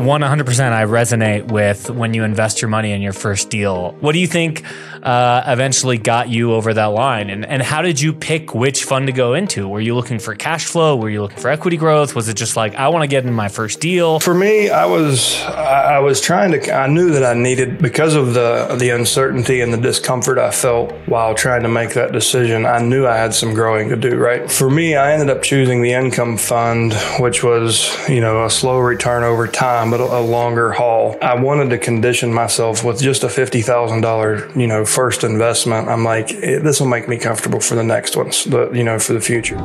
100% I resonate with when you invest your money in your first deal. What do you think uh, eventually got you over that line? And, and how did you pick which fund to go into? Were you looking for cash flow? Were you looking for equity growth? Was it just like, I want to get in my first deal? For me, I was, I was trying to, I knew that I needed, because of the, the uncertainty and the discomfort I felt while trying to make that decision, I knew I had some growing to do, right? For me, I ended up choosing the income fund, which was, you know, a slow return over time, but a, longer haul. I wanted to condition myself with just a $50,000, you know, first investment. I'm like, eh, this will make me comfortable for the next ones, the, you know, for the future.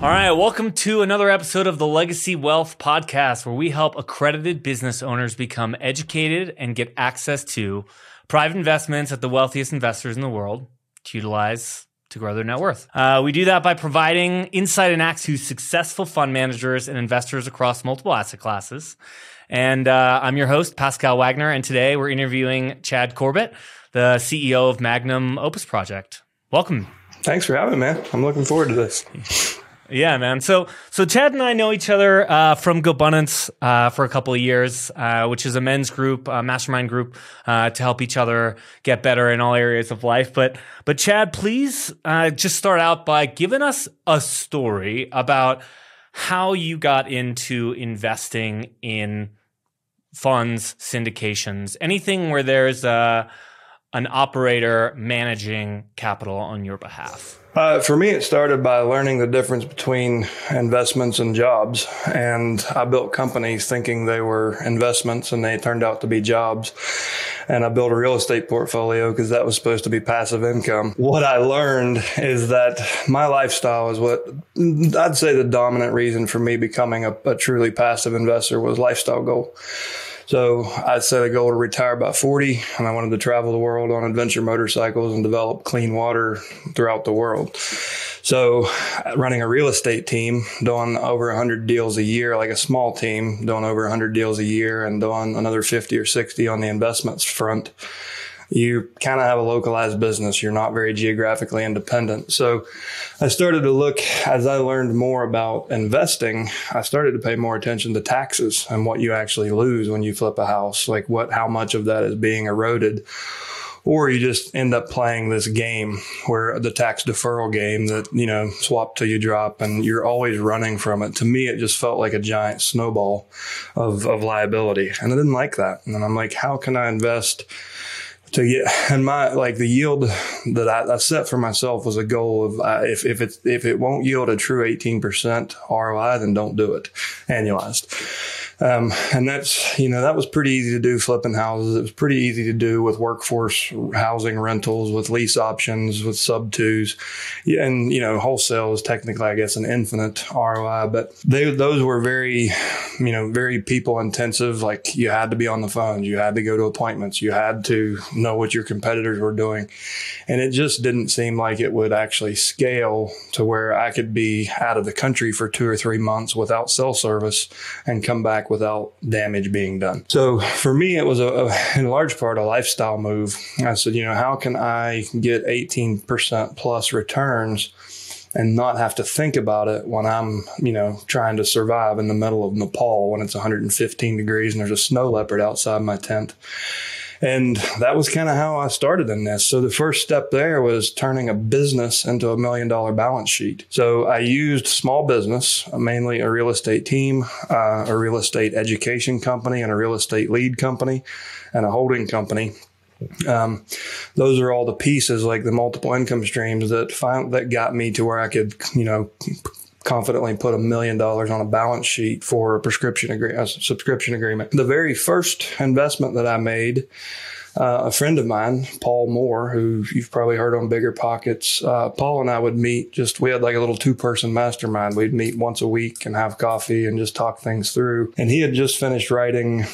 All right, welcome to another episode of the Legacy Wealth Podcast, where we help accredited business owners become educated and get access to private investments at the wealthiest investors in the world to utilize to grow their net worth. Uh, we do that by providing insight and access to successful fund managers and investors across multiple asset classes. And uh, I'm your host, Pascal Wagner, and today we're interviewing Chad Corbett, the CEO of Magnum Opus Project. Welcome. Thanks for having me, man. I'm looking forward to this. Yeah, man. So, so Chad and I know each other uh, from GoBundance uh, for a couple of years, uh, which is a men's group, a mastermind group uh, to help each other get better in all areas of life. But, but Chad, please uh, just start out by giving us a story about how you got into investing in funds, syndications, anything where there's a an operator managing capital on your behalf. Uh, for me, it started by learning the difference between investments and jobs. And I built companies thinking they were investments and they turned out to be jobs. And I built a real estate portfolio because that was supposed to be passive income. What I learned is that my lifestyle is what I'd say the dominant reason for me becoming a, a truly passive investor was lifestyle goal. So I set a goal to retire by 40 and I wanted to travel the world on adventure motorcycles and develop clean water throughout the world. So uh, running a real estate team, doing over 100 deals a year, like a small team, doing over 100 deals a year and doing another 50 or 60 on the investments front you kind of have a localized business. You're not very geographically independent. So I started to look as I learned more about investing, I started to pay more attention to taxes and what you actually lose when you flip a house, like what, how much of that is being eroded. Or you just end up playing this game where the tax deferral game that, you know, swap till you drop and you're always running from it. To me, it just felt like a giant snowball of, of liability. And I didn't like that. And I'm like, how can I invest to get and my like the yield that I, I set for myself was a goal of uh, if if it if it won't yield a true 18% ROI then don't do it. Annualized um, and that's, you know, that was pretty easy to do flipping houses. It was pretty easy to do with workforce housing rentals, with lease options, with sub twos. And, you know, wholesale is technically, I guess, an infinite ROI, but they, those were very, you know, very people intensive. Like you had to be on the phones, you had to go to appointments, you had to know what your competitors were doing. And it just didn't seem like it would actually scale to where I could be out of the country for two or three months without cell service and come back back without damage being done. So for me, it was a, a, in large part a lifestyle move. I said, you know, how can I get 18% plus returns? and not have to think about it when I'm, you know, trying to survive in the middle of Nepal when it's 115 degrees and there's a snow leopard outside my tent. And that was kind of how I started in this. So the first step there was turning a business into a million dollar balance sheet. So I used small business, mainly a real estate team, uh, a real estate education company, and a real estate lead company, and a holding company. Um, those are all the pieces, like the multiple income streams that find, that got me to where I could, you know, confidently put a million dollars on a balance sheet for a prescription a subscription agreement. The very first investment that I made, uh, a friend of mine, Paul Moore, who you've probably heard on BiggerPockets, uh, Paul and I would meet just, we had like a little two person mastermind. We'd meet once a week and have coffee and just talk things through. And he had just finished writing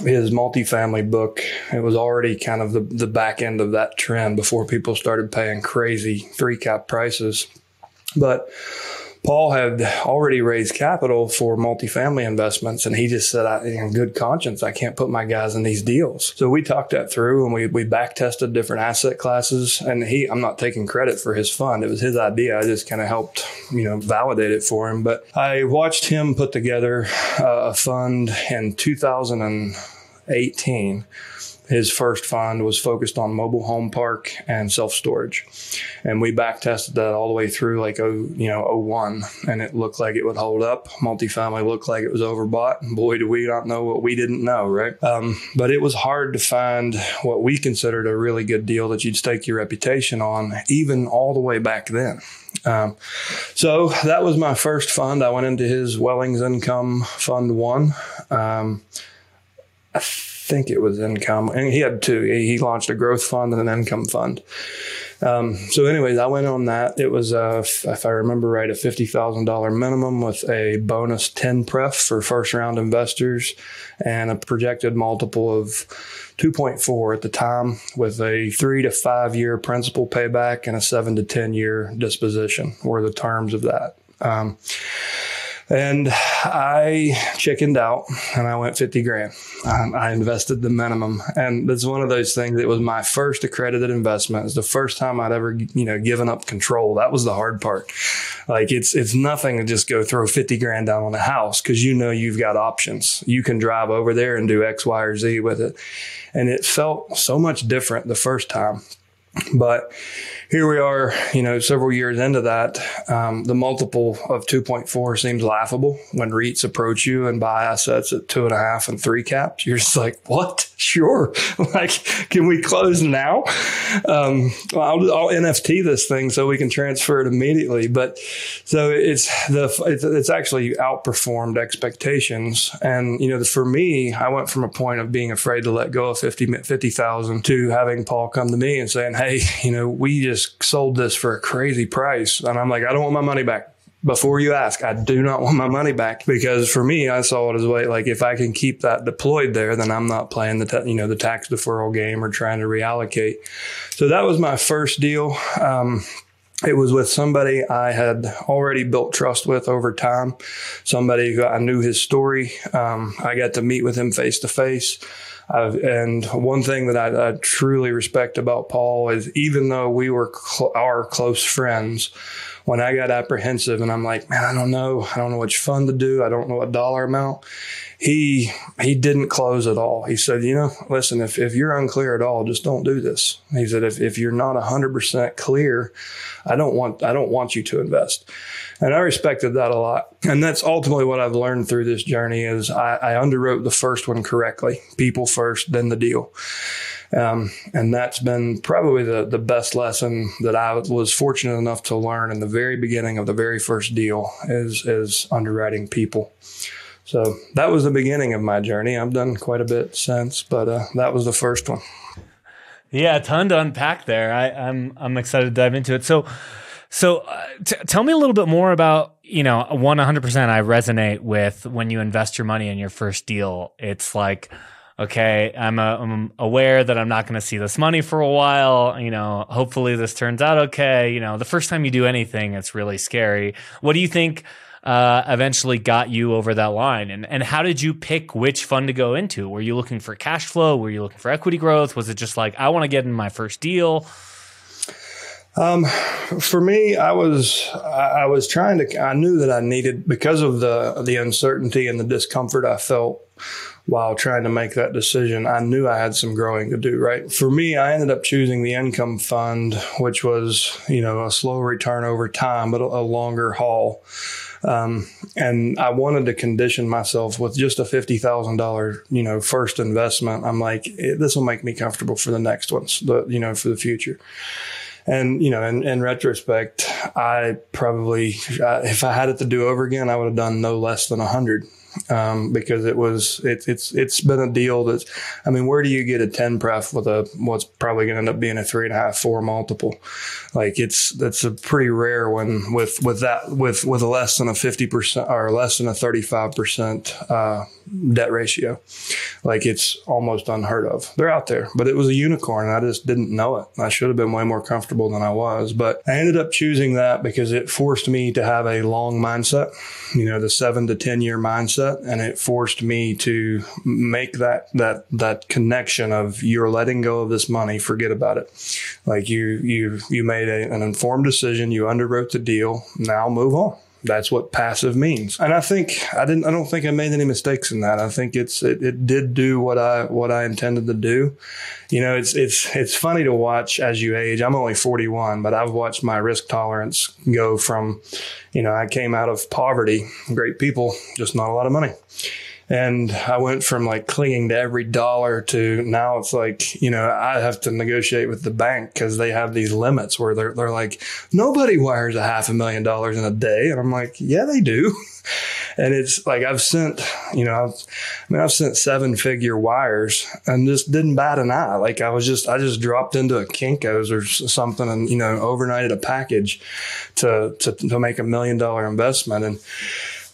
his multifamily book. It was already kind of the, the back end of that trend before people started paying crazy three cap prices But Paul had already raised capital for multifamily investments, and he just said, I, "In good conscience, I can't put my guys in these deals." So we talked that through, and we we back tested different asset classes. And he, I'm not taking credit for his fund; it was his idea. I just kind of helped, you know, validate it for him. But I watched him put together a fund in 2018 his first fund was focused on mobile home park and self storage, and we back tested that all the way through like oh you know 01, and it looked like it would hold up. Multifamily looked like it was overbought, boy do we not know what we didn't know, right? Um, but it was hard to find what we considered a really good deal that you'd stake your reputation on, even all the way back then. Um, so that was my first fund. I went into his Wellings Income Fund One. Um, think it was income, and he had two. He launched a growth fund and an income fund. Um, so, anyways, I went on that. It was, uh, if I remember right, a fifty thousand dollar minimum with a bonus ten pref for first round investors, and a projected multiple of two point four at the time, with a three to five year principal payback and a seven to ten year disposition were the terms of that. Um, and I chickened out and I went 50 grand. Um, I invested the minimum. And it's one of those things. It was my first accredited investment. It's the first time I'd ever, you know, given up control. That was the hard part. Like it's, it's nothing to just go throw 50 grand down on a house because you know you've got options. You can drive over there and do X, Y, or Z with it. And it felt so much different the first time. But here we are, you know, several years into that. Um, the multiple of 2.4 seems laughable when REITs approach you and buy assets at two and a half and three caps. You're just like, what? Sure. like, can we close now? Um, I'll, I'll, NFT this thing so we can transfer it immediately. But so it's the, it's, it's actually outperformed expectations. And, you know, for me, I went from a point of being afraid to let go of 50, 50,000 to having Paul come to me and saying, Hey, you know, we just just sold this for a crazy price. And I'm like, I don't want my money back. Before you ask, I do not want my money back because for me, I saw it as way like if I can keep that deployed there, then I'm not playing the you know the tax deferral game or trying to reallocate. So that was my first deal. Um, it was with somebody I had already built trust with over time, somebody who I knew his story. Um, I got to meet with him face to face. Uh, and one thing that I, I, truly respect about Paul is even though we were cl- our close friends, when I got apprehensive and I'm like, man, I don't know, I don't know which fund to do, I don't know what dollar amount. He he didn't close at all. He said, you know, listen, if, if you're unclear at all, just don't do this. He said, if, if you're not hundred percent clear, I don't want I don't want you to invest. And I respected that a lot. And that's ultimately what I've learned through this journey is I, I underwrote the first one correctly. People first, then the deal. Um, and that's been probably the, the best lesson that I was fortunate enough to learn in the very beginning of the very first deal is, is underwriting people. So that was the beginning of my journey. I've done quite a bit since, but uh, that was the first one. Yeah, a ton to unpack there. I, I'm I'm excited to dive into it. So, so uh, t- tell me a little bit more about you know one hundred percent. I resonate with when you invest your money in your first deal. It's like okay, I'm, a, uh, I'm aware that I'm not going to see this money for a while. You know, hopefully this turns out okay. You know, the first time you do anything, it's really scary. What do you think? Uh, eventually got you over that line? And and how did you pick which fund to go into? Were you looking for cash flow? Were you looking for equity growth? Was it just like I want to get in my first deal? Um, for me, I was I was trying to. I knew that I needed because of the the uncertainty and the discomfort I felt while trying to make that decision. I knew I had some growing to do. Right for me, I ended up choosing the income fund, which was you know a slow return over time, but a, a longer haul. Um, and I wanted to condition myself with just a fifty thousand dollar, you know, first investment. I'm like, this will make me comfortable for the next ones, the you know, for the future. And you know, in, in retrospect, I probably, uh, if I had it to do over again, I would have done no less than a hundred um, because it was it, it's it's been a deal that's I mean where do you get a 10 pref with a what's probably going to end up being a three and a half four multiple? Like it's that's a pretty rare one with with that with with a less than a 50 percent or less than a 35 percent uh, debt ratio. Like it's almost unheard of. They're out there but it was a unicorn and I just didn't know it. I should have been way more comfortable than I was but I ended up choosing that because it forced me to have a long mindset you know the seven to ten year mindset and it forced me to make that that that connection of you're letting go of this money forget about it. Like you you you made a, an informed decision you underwrote the deal now move on that's what passive means. And I think I didn't I don't think I made any mistakes in that. I think it's it, it did do what I what I intended to do. You know, it's it's it's funny to watch as you age. I'm only 41, but I've watched my risk tolerance go from, you know, I came out of poverty, great people, just not a lot of money. And I went from like clinging to every dollar to now it's like, you know, I have to negotiate with the bank because they have these limits where they're, they're like, nobody wires a half a million dollars in a day. And I'm like, yeah, they do. And it's like I've sent, you know, I've, I mean, I've sent seven figure wires and just didn't bat an eye. Like I was just, I just dropped into a Kinko's or something and, you know, overnighted a package to, to, to make a million dollar investment. And,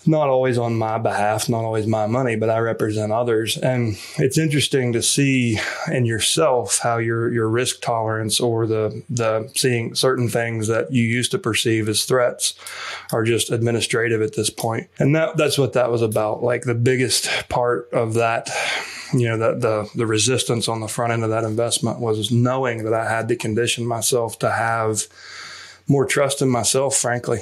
not always on my behalf, not always my money, but I represent others. And it's interesting to see in yourself how your your risk tolerance or the the seeing certain things that you used to perceive as threats are just administrative at this point. And that that's what that was about. Like the biggest part of that you know the, the the resistance on the front end of that investment was knowing that I had to condition myself to have more trust in myself, frankly,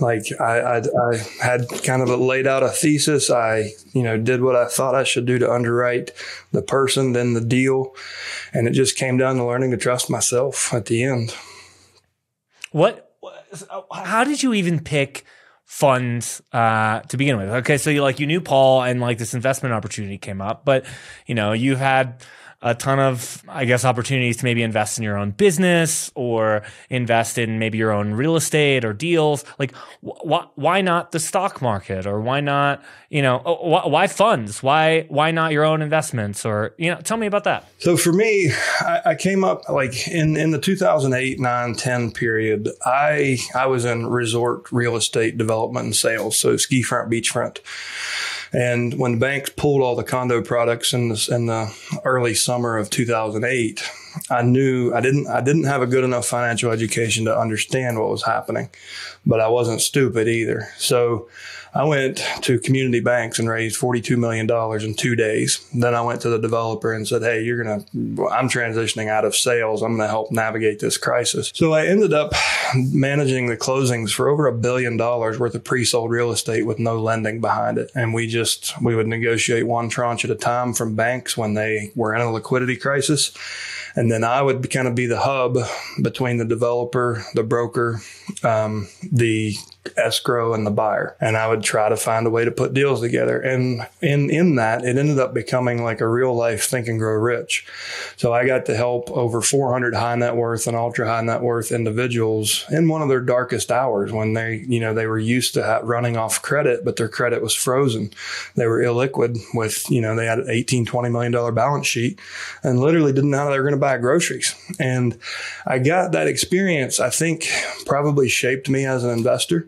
like I, I, I, had kind of laid out a thesis. I, you know, did what I thought I should do to underwrite the person, then the deal. And it just came down to learning to trust myself at the end. What, how did you even pick funds uh, to begin with? Okay. So you like, you knew Paul and like this investment opportunity came up, but you know, you had, a ton of, I guess, opportunities to maybe invest in your own business or invest in maybe your own real estate or deals. Like, wh- why not the stock market or why not, you know, oh, wh- why funds? Why why not your own investments or you know? Tell me about that. So for me, I, I came up like in in the 2008, 9, 10 period. I I was in resort real estate development and sales, so ski front, beachfront. And when banks pulled all the condo products in the, in the early summer of 2008, I knew I didn't I didn't have a good enough financial education to understand what was happening, but I wasn't stupid either. So I went to community banks and raised $42 million in two days. Then I went to the developer and said, Hey, you're going to, I'm transitioning out of sales. I'm going to help navigate this crisis. So I ended up managing the closings for over a billion dollars worth of pre sold real estate with no lending behind it. And we just, we would negotiate one tranche at a time from banks when they were in a liquidity crisis. And then I would kind of be the hub between the developer, the broker, um, the escrow and the buyer. And I would try to find a way to put deals together. And in, in that, it ended up becoming like a real life think and grow rich. So I got to help over 400 high net worth and ultra high net worth individuals in one of their darkest hours when they, you know, they were used to running off credit, but their credit was frozen. They were illiquid with, you know, they had an 18, 20 million dollar balance sheet and literally didn't know how they were going to buy groceries. And I got that experience, I think probably shaped me as an investor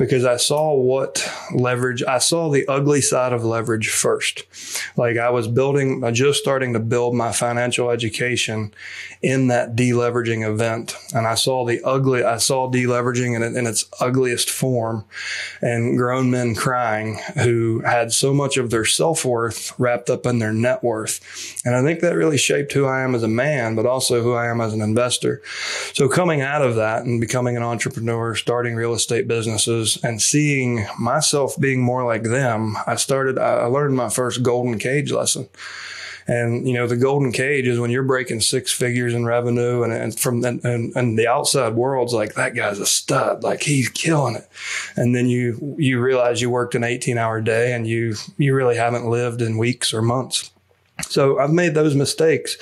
because I saw what leverage, I saw the ugly side of leverage first. Like I was building, I just starting to build my financial education in that deleveraging event. And I saw the ugly, I saw deleveraging in, in its ugliest form and grown men crying who had so much of their self worth wrapped up in their net worth. And I think that really shaped who I am as a man, but also who I am as an investor. So coming out of that and becoming an entrepreneur, starting real estate businesses and seeing myself being more like them, I started, I learned my first golden cage lesson. And you know, the golden cage is when you're breaking six figures in revenue, and, and from and, and, and the outside world's like that guy's a stud, like he's killing it. And then you you realize you worked an 18 hour day, and you you really haven't lived in weeks or months. So I've made those mistakes.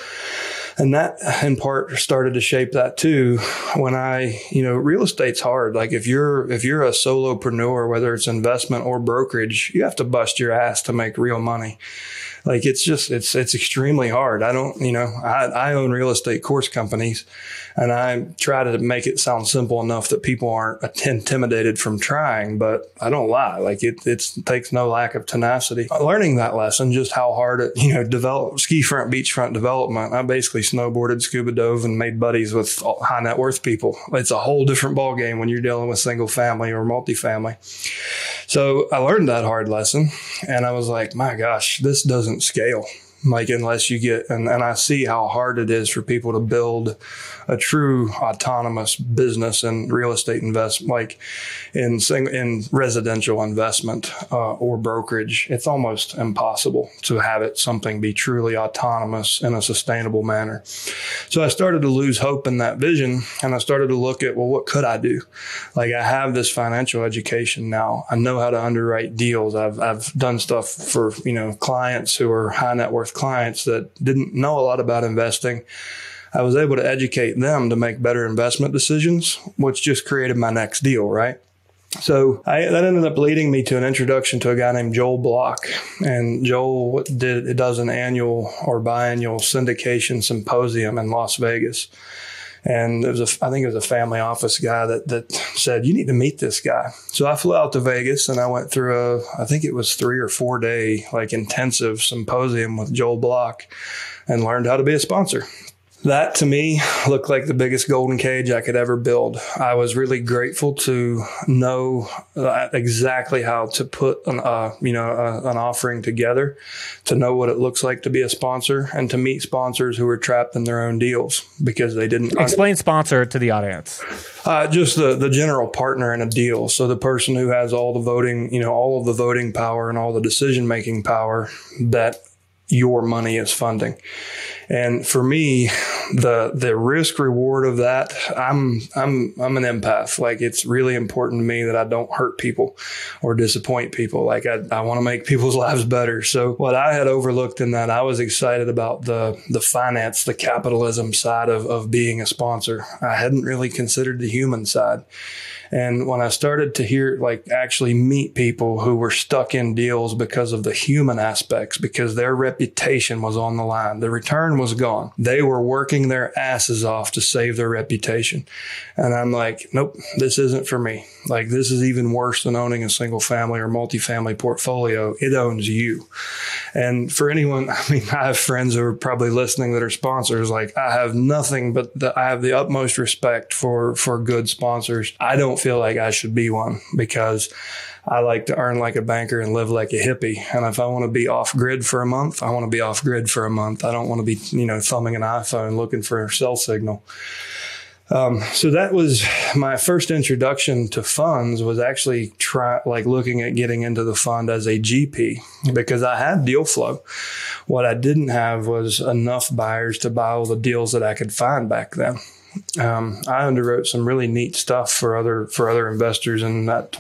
And that in part started to shape that too. When i you know real estate's hard. Like if you're if you're a solopreneur whether it's investment or brokerage you have to bust your ass to make real money like it's just it's it's extremely hard i don't you know i, I own real estate course companies and I try to make it sound simple enough that people aren't intimidated from trying. But I don't lie; like it, it takes no lack of tenacity. Learning that lesson, just how hard it, you know, develop ski front, beach front development. I basically snowboarded, scuba dove, and made buddies with high net worth people. It's a whole different ball game when you're dealing with single family or multifamily. So I learned that hard lesson, and I was like, my gosh, this doesn't scale like unless you get and, and i see how hard it is for people to build a true autonomous business in real estate investment like in in residential investment uh, or brokerage. It's almost impossible to have it something be truly autonomous in a sustainable manner. So i started to lose hope in that vision and i started to look at well what could i do? Like i have this financial education now. I know how to underwrite deals. I've, I've done stuff for you know clients who are high net worth clients that didn't know a lot about investing. I was able to educate them to make better investment decisions, which just created my next deal, right? So I, that ended up leading me to an introduction to a guy named Joel Block, and Joel did does an annual or biannual syndication symposium in Las Vegas. And it was a, I think it was a family office guy that, that said, you need to meet this guy. So I flew out to Vegas and I went through a, I think it was three or four day, like intensive symposium with Joel Block and learned how to be a sponsor that to me looked like the biggest golden cage I could ever build. I was really grateful to know uh, exactly how to put an, uh, you know, uh, an offering together, to know what it looks like to be a sponsor, and to meet sponsors who were trapped in their own deals because they didn't explain sponsor to the audience. Uh, just the the general partner in a deal. So the person who has all the voting, you know, all of the voting power and all the decision making power that your money is funding. And for me, the the risk reward of that, I'm I'm I'm an empath. Like it's really important to me that I don't hurt people or disappoint people. Like I, I want to make people's lives better. So what I had overlooked in that, I was excited about the the finance, the capitalism side of, of being a sponsor. I hadn't really considered the human side. And when I started to hear, like, actually meet people who were stuck in deals because of the human aspects, because their reputation was on the line, the return was gone. They were working their asses off to save their reputation. And I'm like, nope, this isn't for me. Like, this is even worse than owning a single family or multifamily portfolio. It owns you. And for anyone, I mean, I have friends who are probably listening that are sponsors. Like, I have nothing but the, I have the utmost respect for, for good sponsors. I don't feel like I should be one because I like to earn like a banker and live like a hippie. And if I want to be off grid for a month, I want to be off grid for a month. I don't want to be, you know, thumbing an iPhone looking for a cell signal. Um, so that was my first introduction to funds was actually try like looking at getting into the fund as a GP because I had deal flow. What I didn't have was enough buyers to buy all the deals that I could find back then um, I underwrote some really neat stuff for other for other investors in that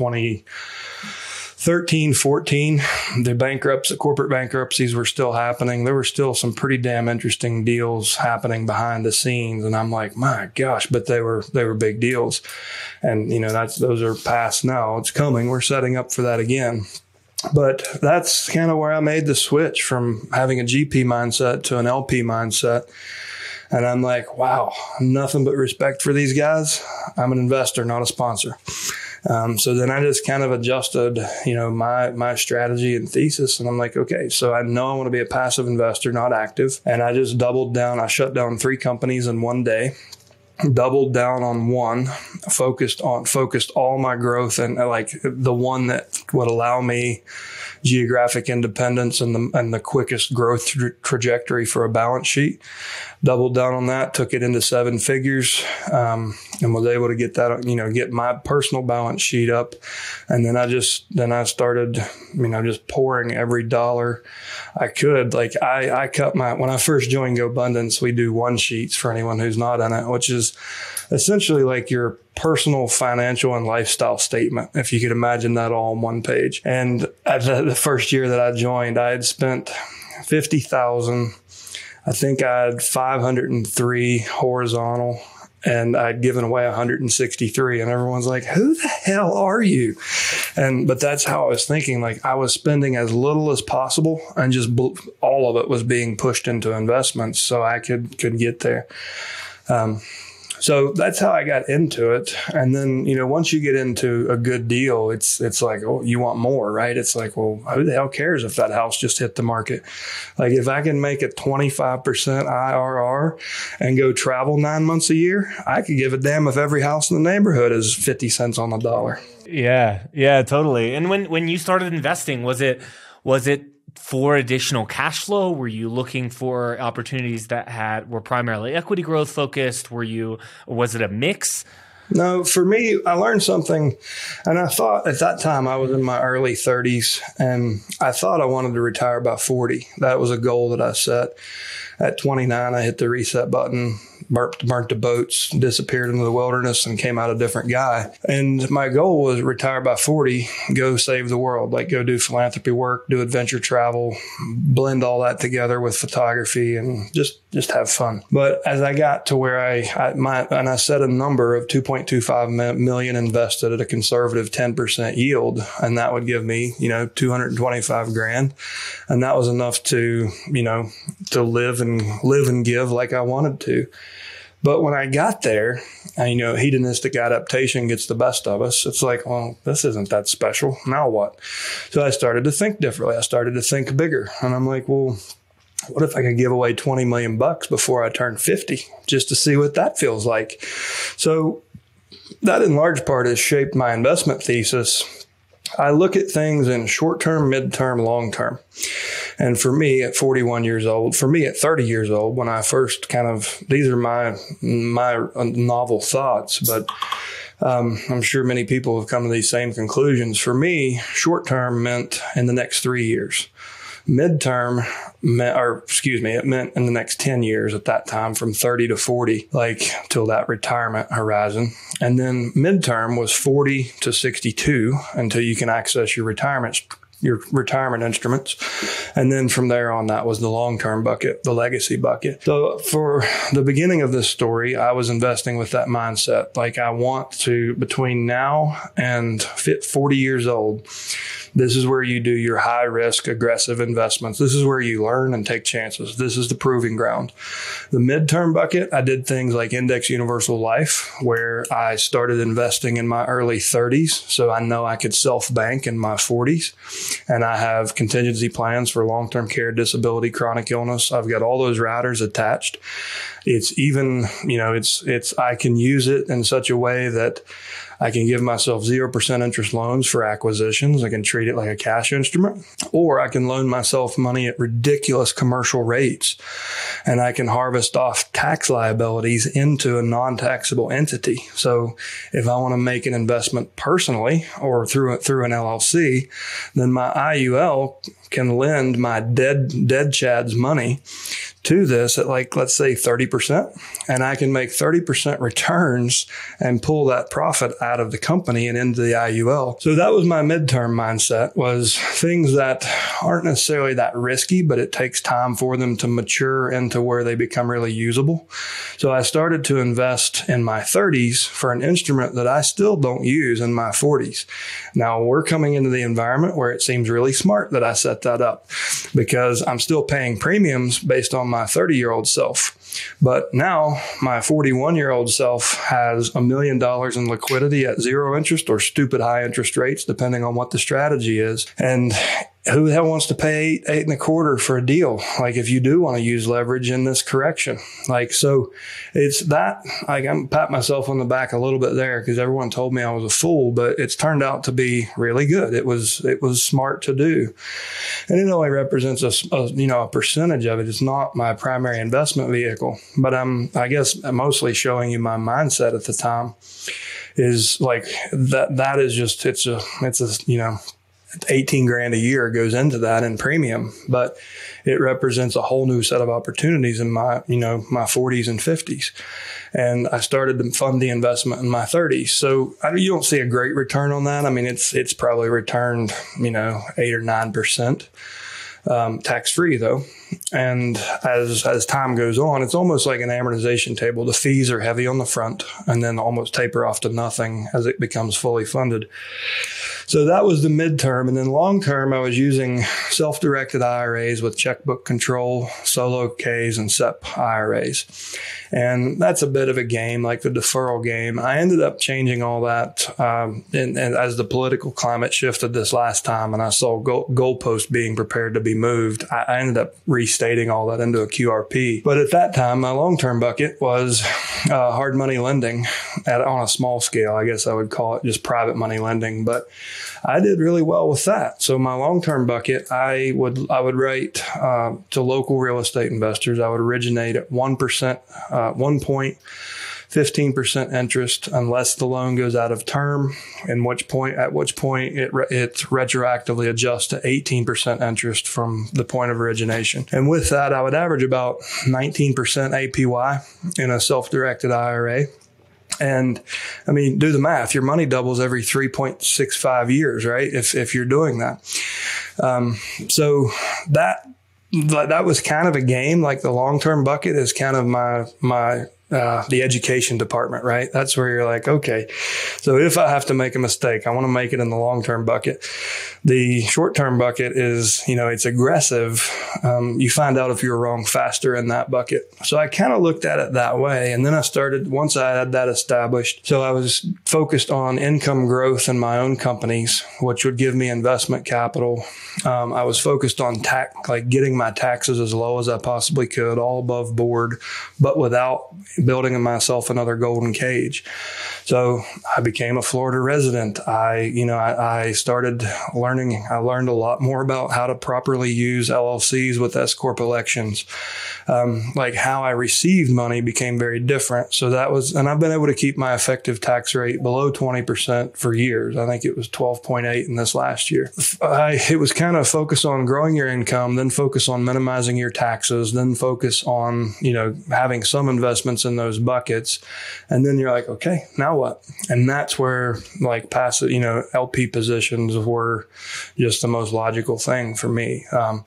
2013, 14. The bankruptcy, the corporate bankruptcies were still happening. There were still some pretty damn interesting deals happening behind the scenes, and I'm like, my gosh! But they were they were big deals, and you know that's those are past now. It's coming. We're setting up for that again but that's kind of where I made the switch from having a GP mindset to an LP mindset. And I'm like, wow, nothing but respect for these guys. I'm an investor, not a sponsor. Um, so then I just kind of adjusted, you know, my my strategy and thesis, and I'm like, okay, so I know I want to be a passive investor, not active, and I just doubled down. I shut down three companies in one day, doubled down on one, focused on focused all my growth and like the one that would allow me geographic independence and the and the quickest growth tra- trajectory for a balance sheet. Doubled down on that, took it into seven figures, um, and was able to get that you know get my personal balance sheet up, and then I just then I started you know just pouring every dollar I could. Like I I cut my when I first joined GoBundance, we do one sheets for anyone who's not in it, which is essentially like your personal financial and lifestyle statement, if you could imagine that all on one page. And the, the first year that I joined, I had spent 50,000 I think I had 503 horizontal and I'd given away 163 and everyone's like, who the hell are you? And, but that's how I was thinking. Like I was spending as little as possible and just all of it was being pushed into investments so I could, could get there. Um, so that's how I got into it. And then, you know, once you get into a good deal, it's it's like, oh, you want more, right? It's like, well, who the hell cares if that house just hit the market? Like if I can make it 25% IRR and go travel nine months a year, I could give a damn if every house in the neighborhood is 50 cents on the dollar. Yeah. Yeah, totally. And when when you started investing, was it was it for additional cash flow? Were you looking for opportunities that had were primarily equity growth focused? Were you was it a mix? No, for me, I learned something, and I thought at that time I was in my early 30s, and I thought I wanted to retire by 40. That was a goal that I set. At 29, I hit the reset button burnt, burnt the boats, disappeared into the wilderness, and came out a different guy. And my goal was retire by 40, go save the world, like go do philanthropy work, do adventure travel, blend all that together with photography, and just just have fun. But as I got to where I, I my and I set a number of 2.25 million invested at a conservative 10% yield, and that would give me you know 225 grand, and that was enough to you know to live and live and give like I wanted to. But when I got there, and, you know, hedonistic adaptation gets the best of us. It's like, well, this isn't that special. Now what? So I started to think differently. I started to think bigger. And I'm like, well, what if I could give away 20 million bucks before I turn 50 just to see what that feels like? So that in large part has shaped my investment thesis. I look at things in short term, mid term, long term. And for me at 41 years old, for me at 30 years old, when I first kind of, these are my, my novel thoughts, but um, I'm sure many people have come to these same conclusions. For me, short term meant in the next three years. Midterm, meant, or excuse me, it meant in the next 10 years at that time from 30 to 40, like till that retirement horizon. And then midterm was 40 to 62 until you can access your retirement your retirement instruments. And then from there on, that was the long term bucket, the legacy bucket. So for the beginning of this story, I was investing with that mindset. Like I want to, between now and 40 years old, this is where you do your high risk, aggressive investments. This is where you learn and take chances. This is the proving ground. The midterm bucket, I did things like Index Universal Life, where I started investing in my early 30s. So I know I could self bank in my 40s. And I have contingency plans for long term care, disability, chronic illness. I've got all those riders attached. It's even, you know, it's, it's, I can use it in such a way that I can give myself 0% interest loans for acquisitions. I can treat it like a cash instrument, or I can loan myself money at ridiculous commercial rates and I can harvest off tax liabilities into a non taxable entity. So if I want to make an investment personally or through, through an LLC, then my IUL can lend my dead dead Chad's money to this at like let's say 30% and I can make 30% returns and pull that profit out of the company and into the IUL. So that was my midterm mindset was things that aren't necessarily that risky but it takes time for them to mature into where they become really usable. So I started to invest in my 30s for an instrument that I still don't use in my 40s. Now we're coming into the environment where it seems really smart that I set that up because I'm still paying premiums based on my 30 year old self. But now my 41 year old self has a million dollars in liquidity at zero interest or stupid high interest rates, depending on what the strategy is. And who the hell wants to pay eight, eight and a quarter for a deal? Like if you do want to use leverage in this correction, like so, it's that. Like I'm pat myself on the back a little bit there because everyone told me I was a fool, but it's turned out to be really good. It was it was smart to do, and it only represents a, a you know a percentage of it. It's not my primary investment vehicle, but I'm I guess I'm mostly showing you my mindset at the time is like that that is just it's a it's a you know 18 grand a year goes into that in premium, but it represents a whole new set of opportunities in my, you know, my 40s and 50s. And I started to fund the investment in my 30s. So I, you don't see a great return on that. I mean, it's, it's probably returned, you know, eight or 9%. um, tax free though. And as as time goes on, it's almost like an amortization table. The fees are heavy on the front, and then almost taper off to nothing as it becomes fully funded. So that was the midterm. And then long term, I was using self directed IRAs with checkbook control, solo Ks, and SEP IRAs. And that's a bit of a game, like the deferral game. I ended up changing all that. Um, and, and, as the political climate shifted this last time and I saw goal, goalposts being prepared to be moved, I, I ended up restating all that into a QRP. But at that time, my long term bucket was uh, hard money lending at, on a small scale. I guess I would call it just private money lending. But I did really well with that. So my long term bucket, I would I would write uh, to local real estate investors. I would originate at one percent, uh, one point. 15% interest unless the loan goes out of term, in which point, at which point it, it retroactively adjusts to 18% interest from the point of origination. And with that, I would average about 19% APY in a self-directed IRA. And I mean, do the math. Your money doubles every 3.65 years, right? If, if you're doing that. Um, so that, that was kind of a game. Like the long term bucket is kind of my, my uh, the education department, right? That's where you're like, okay, so if I have to make a mistake, I want to make it in the long term bucket. The short term bucket is, you know, it's aggressive. Um, you find out if you're wrong faster in that bucket. So I kind of looked at it that way. And then I started, once I had that established, so I was focused on income growth in my own companies, which would give me investment capital. Um, I was focused on tax, like getting my taxes as low as I possibly could, all above board, but without building myself another golden cage. So I became a Florida resident. I, you know, I, I, started learning, I learned a lot more about how to properly use LLCs with S Corp elections. Um, like how I received money became very different. So that was, and I've been able to keep my effective tax rate below 20% for years. I think it was 12.8 in this last year. I, it was kind of focus on growing your income, then focus on minimizing your taxes, then focus on, you know, having some investments in those buckets. And then you're like, okay, now what? And that's where like passive, you know, LP positions were just the most logical thing for me. Um,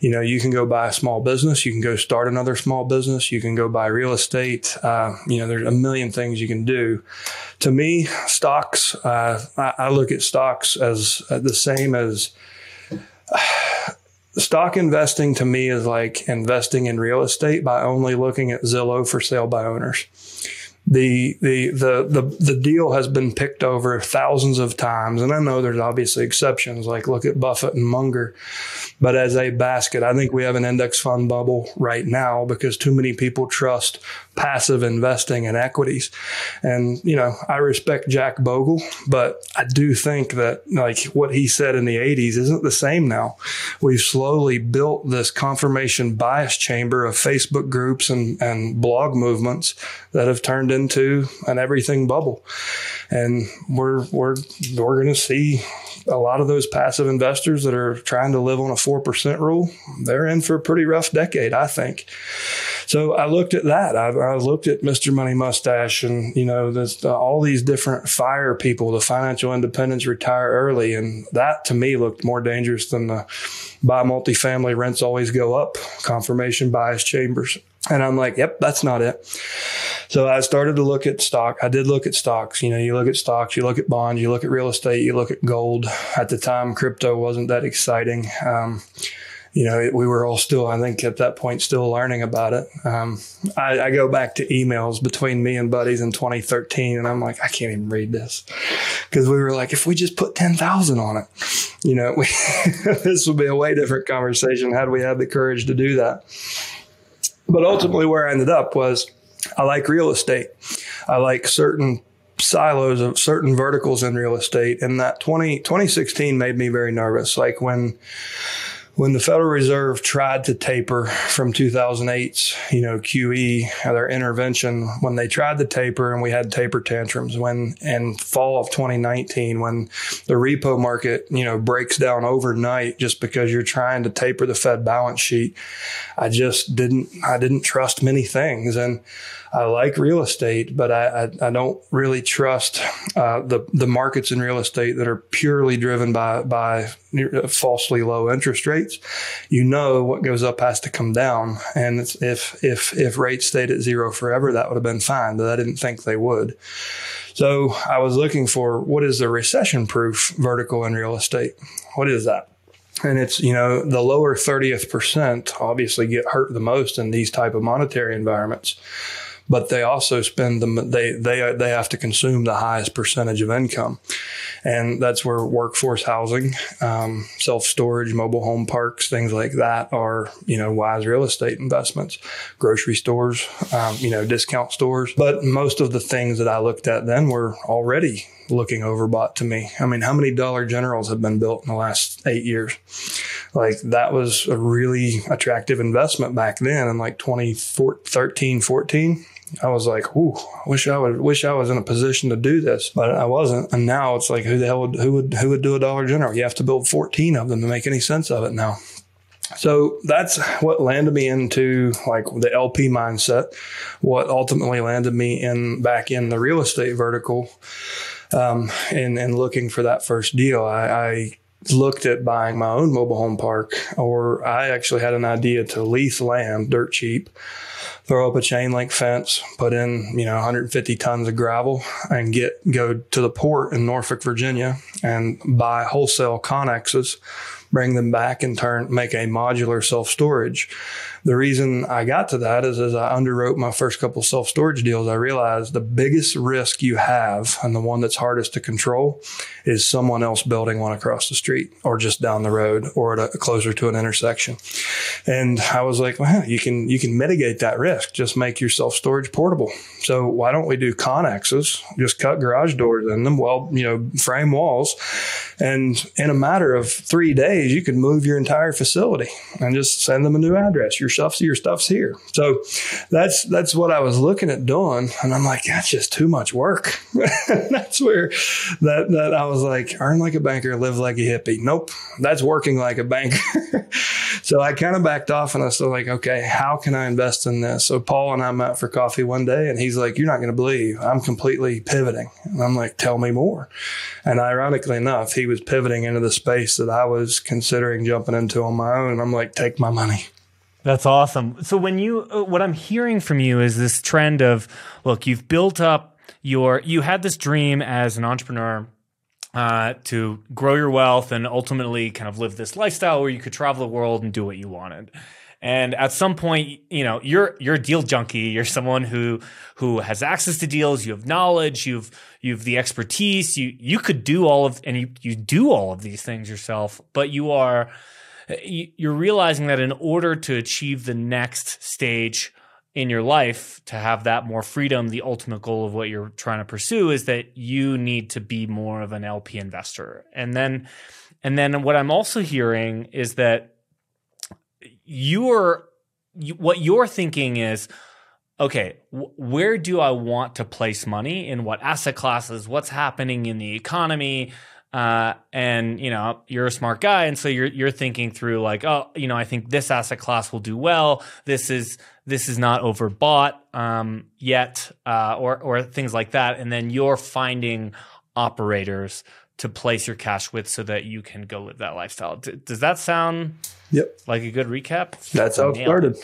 you know, you can go buy a small business, you can go start another small business, you can go buy real estate. Uh, you know, there's a million things you can do. To me, stocks, uh, I, I, look at stocks as uh, the same as stock investing to me is like investing in real estate by only looking at Zillow for sale by owners. The, the, the, the, the deal has been picked over thousands of times. And I know there's obviously exceptions, like look at Buffett and Munger. But as a basket, I think we have an index fund bubble right now because too many people trust passive investing in equities. And, you know, I respect Jack Bogle, but I do think that like what he said in the 80s isn't the same now. We've slowly built this confirmation bias chamber of Facebook groups and, and blog movements that have turned into an everything bubble. And we're, we're, we're going to see a lot of those passive investors that are trying to live on a 4% rule, they're in for a pretty rough decade, I think. So I looked at that. I, I looked at Mr. Money Mustache and, you know, this, uh, all these different fire people, the financial independence retire early. And that to me looked more dangerous than the buy multifamily rents always go up, confirmation bias chambers. And I'm like, yep, that's not it. So I started to look at stock. I did look at stocks. You know, you look at stocks, you look at bonds, you look at real estate, you look at gold. At the time, crypto wasn't that exciting. Um, you know, we were all still, I think at that point, still learning about it. Um, I, I, go back to emails between me and buddies in 2013, and I'm like, I can't even read this because we were like, if we just put 10,000 on it, you know, we, this would be a way different conversation had we had the courage to do that. But ultimately, where I ended up was I like real estate. I like certain silos of certain verticals in real estate. And that 20, 2016 made me very nervous. Like when when the Federal Reserve tried to taper from 2008's, you know, QE, uh, their intervention, when they tried to taper and we had taper tantrums, when in fall of 2019, when the repo market, you know, breaks down overnight just because you're trying to taper the Fed balance sheet, I just didn't, I didn't trust many things. And I like real estate, but I, I, I don't really trust uh, the the markets in real estate that are purely driven by by falsely low interest rates you know what goes up has to come down. And if if if rates stayed at zero forever, that would have been fine. But I didn't think they would. So I was looking for what is the recession proof vertical in real estate? What is that? and it's you know the lower 30th percent obviously get hurt the most in these type of monetary environments but they also spend them they they they have to consume the highest percentage of income. And that's where workforce housing um, self storage mobile home parks things like that are you know wise real estate investments grocery stores um, you know discount stores. But most of the things that i looked at then were already looking overbought to me. I mean, how many Dollar Generals have been built in the last eight years? Like that was a really attractive investment back then in like 2013, 14. I was like, "Ooh, I wish I would wish I was in a position to do this," but I wasn't. And now it's like, who the hell would who would who would do a Dollar General? You have to build fourteen of them to make any sense of it now. So that's what landed me into like the LP mindset. What ultimately landed me in back in the real estate vertical um, and, and looking for that first deal, I, I looked at buying my own mobile home park, or I actually had an idea to lease land dirt cheap, throw up a chain link fence, put in, you know, 150 tons of gravel and get, go to the port in Norfolk, Virginia and buy wholesale connexes, bring them back and turn, make a modular self storage the reason I got to that is as I underwrote my first couple self storage deals, I realized the biggest risk you have and the one that's hardest to control is someone else building one across the street or just down the road or a, closer to an intersection. And I was like, well, you can, you can mitigate that risk. Just make your self storage portable. So why don't we do connexes? Just cut garage doors in them, well, you know, frame walls. And in a matter of three days, you could move your entire facility and just send them a new address. Your stuff's your stuff's here. So that's that's what I was looking at doing, and I'm like, that's just too much work. that's where that that I was like, earn like a banker, live like a hippie. Nope, that's working like a banker. so I kind of backed off, and I was like, okay, how can I invest in this? So Paul and I met for coffee one day, and he's like, you're not going to believe I'm completely pivoting, and I'm like, tell me more. And ironically enough, he was pivoting into the space that I was considering jumping into on my own. And I'm like, take my money. That's awesome. So when you, uh, what I'm hearing from you is this trend of, look, you've built up your, you had this dream as an entrepreneur uh, to grow your wealth and ultimately kind of live this lifestyle where you could travel the world and do what you wanted. And at some point, you know, you're you're a deal junkie. You're someone who who has access to deals. You have knowledge. You've you've the expertise. You you could do all of and you you do all of these things yourself. But you are Uh, you're realizing that in order to achieve the next stage in your life to have that more freedom the ultimate goal of what you're trying to pursue is that you need to be more of an LP investor. And then and then what I'm also hearing is that you're you, what you're thinking is okay where do I want to place money? In what asset classes? What's happening in the economy uh, and you know you're a smart guy, and so you're you're thinking through like, oh, you know, I think this asset class will do well. This is this is not overbought um, yet, uh, or or things like that. And then you're finding operators to place your cash with so that you can go live that lifestyle. D- does that sound yep like a good recap? That's how it started.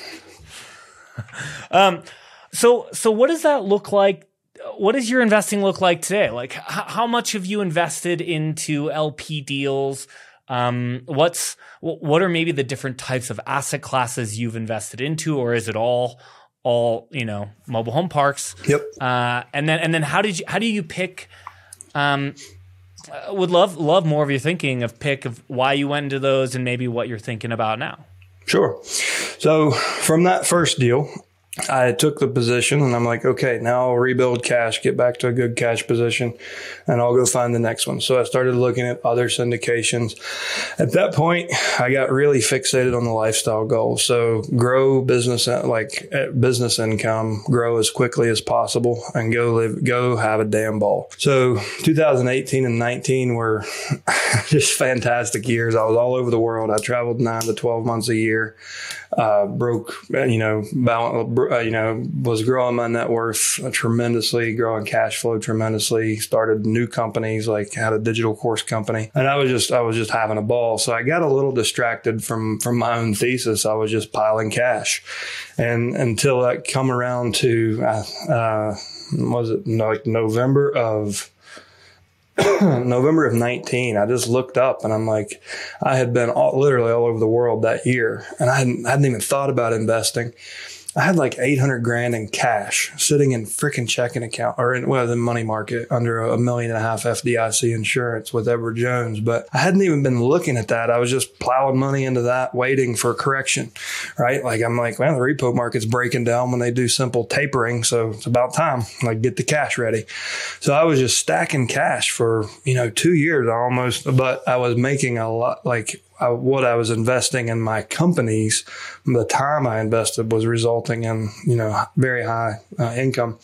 um, so so what does that look like what does your investing look like today? Like, h- how much have you invested into LP deals? Um, what's what are maybe the different types of asset classes you've invested into, or is it all all you know mobile home parks? Yep. Uh, and then and then how did you how do you pick? Um, uh, would love love more of your thinking of pick of why you went into those and maybe what you're thinking about now. Sure. So from that first deal, I took the position and I'm like, okay, now I'll rebuild cash, get back to a good cash position, and I'll go find the next one. So I started looking at other syndications. At that point, I got really fixated on the lifestyle goal. So grow business, like eh, business income, grow as quickly as possible and go live, go have a damn ball. So 2018 and 19 were just fantastic years. I was all over the world. I traveled nine to 12 months a year, uh, broke, you know, balance, you know, was growing my net worth tremendously, growing cash flow tremendously. Started new companies, like had a digital course company, and I was just I was just having a ball. So I got a little distracted from from my own thesis. I was just piling cash, and until that come around to uh, uh was it like November of November of 19, I just looked up and I'm like, I had been all, literally all over the world that year and I hadn't, I hadn't even thought about investing. I had like 800 grand in cash sitting in freaking checking account or in, well, the money market under a million and a half FDIC insurance with Edward Jones. But I hadn't even been looking at that. I was just plowing money into that, waiting for correction, right? Like I'm like, well, the repo market's breaking down when they do simple tapering. So it's about time, like get the cash ready. So I was just stacking cash for, you know, two years almost, but I was making a lot, like I, what I was investing in my companies, the time I invested was resulting in, you know, very high uh, income.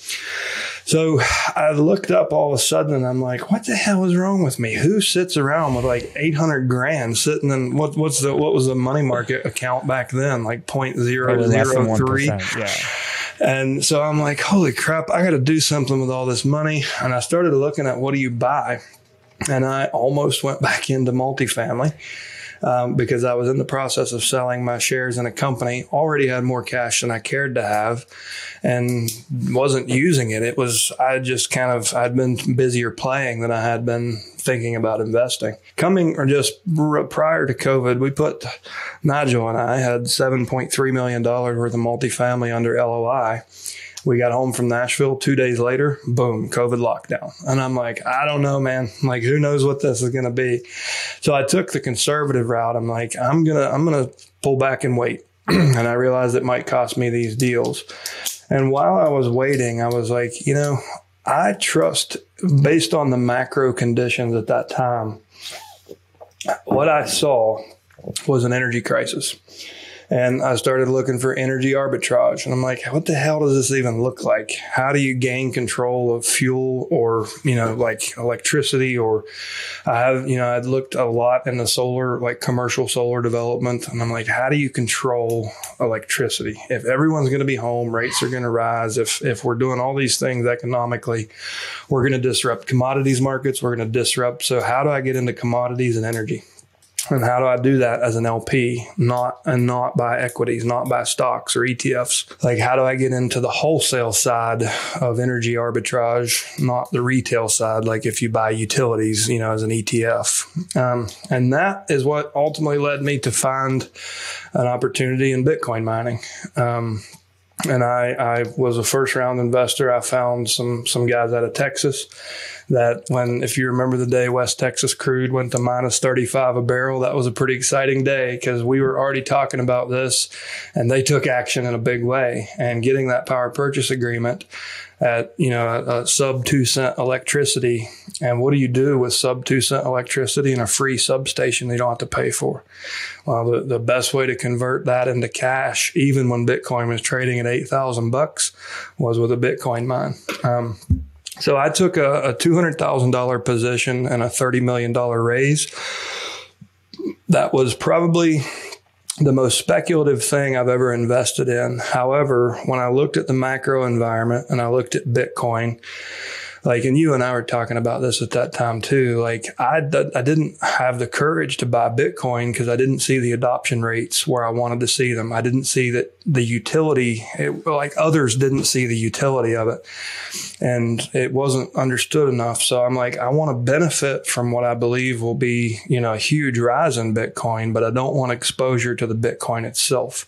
So I looked up all of a sudden and I'm like, what the hell is wrong with me? Who sits around with like 800 grand sitting in what, what's the, what was the money market account back then? Like 0.003. Yeah. And so I'm like, holy crap, I got to do something with all this money. And I started looking at what do you buy? And I almost went back into multifamily um, because I was in the process of selling my shares in a company, already had more cash than I cared to have, and wasn't using it. It was, I just kind of, I'd been busier playing than I had been thinking about investing. Coming or just prior to COVID, we put Nigel and I had $7.3 million worth of multifamily under LOI we got home from Nashville two days later, boom, COVID lockdown. And I'm like, I don't know, man. Like, who knows what this is going to be? So I took the conservative route. I'm like, I'm going to, I'm going to pull back and wait. and I realized it might cost me these deals. And while I was waiting, I was like, you know, I trust based on the macro conditions at that time, what I saw was an energy crisis and I started looking for energy arbitrage. And I'm like, what the hell does this even look like? How do you gain control of fuel or, you know, like electricity? Or I have, you know, I'd looked a lot in the solar, like commercial solar development. And I'm like, how do you control electricity? If everyone's going to be home, rates are going to rise. If, if we're doing all these things economically, we're going to disrupt commodities markets. We're going to disrupt. So how do I get into commodities and energy? And how do I do that as an LP, not and not by equities, not by stocks or ETFs? Like, how do I get into the wholesale side of energy arbitrage, not the retail side? Like, if you buy utilities, you know, as an ETF, um, and that is what ultimately led me to find an opportunity in Bitcoin mining. Um, and I, I was a first round investor. I found some some guys out of Texas that when, if you remember the day West Texas crude went to minus 35 a barrel, that was a pretty exciting day because we were already talking about this and they took action in a big way. And getting that power purchase agreement at, you know, a, a sub two cent electricity. And what do you do with sub two cent electricity and a free substation you don't have to pay for? Well, the, the best way to convert that into cash, even when Bitcoin was trading at 8,000 bucks, was with a Bitcoin mine. Um, so I took a, a $200,000 position and a $30 million raise. That was probably the most speculative thing I've ever invested in. However, when I looked at the macro environment and I looked at Bitcoin, like, and you and I were talking about this at that time too. Like, I, I didn't have the courage to buy Bitcoin because I didn't see the adoption rates where I wanted to see them. I didn't see that the utility, it, like others didn't see the utility of it and it wasn't understood enough. So I'm like, I want to benefit from what I believe will be, you know, a huge rise in Bitcoin, but I don't want exposure to the Bitcoin itself.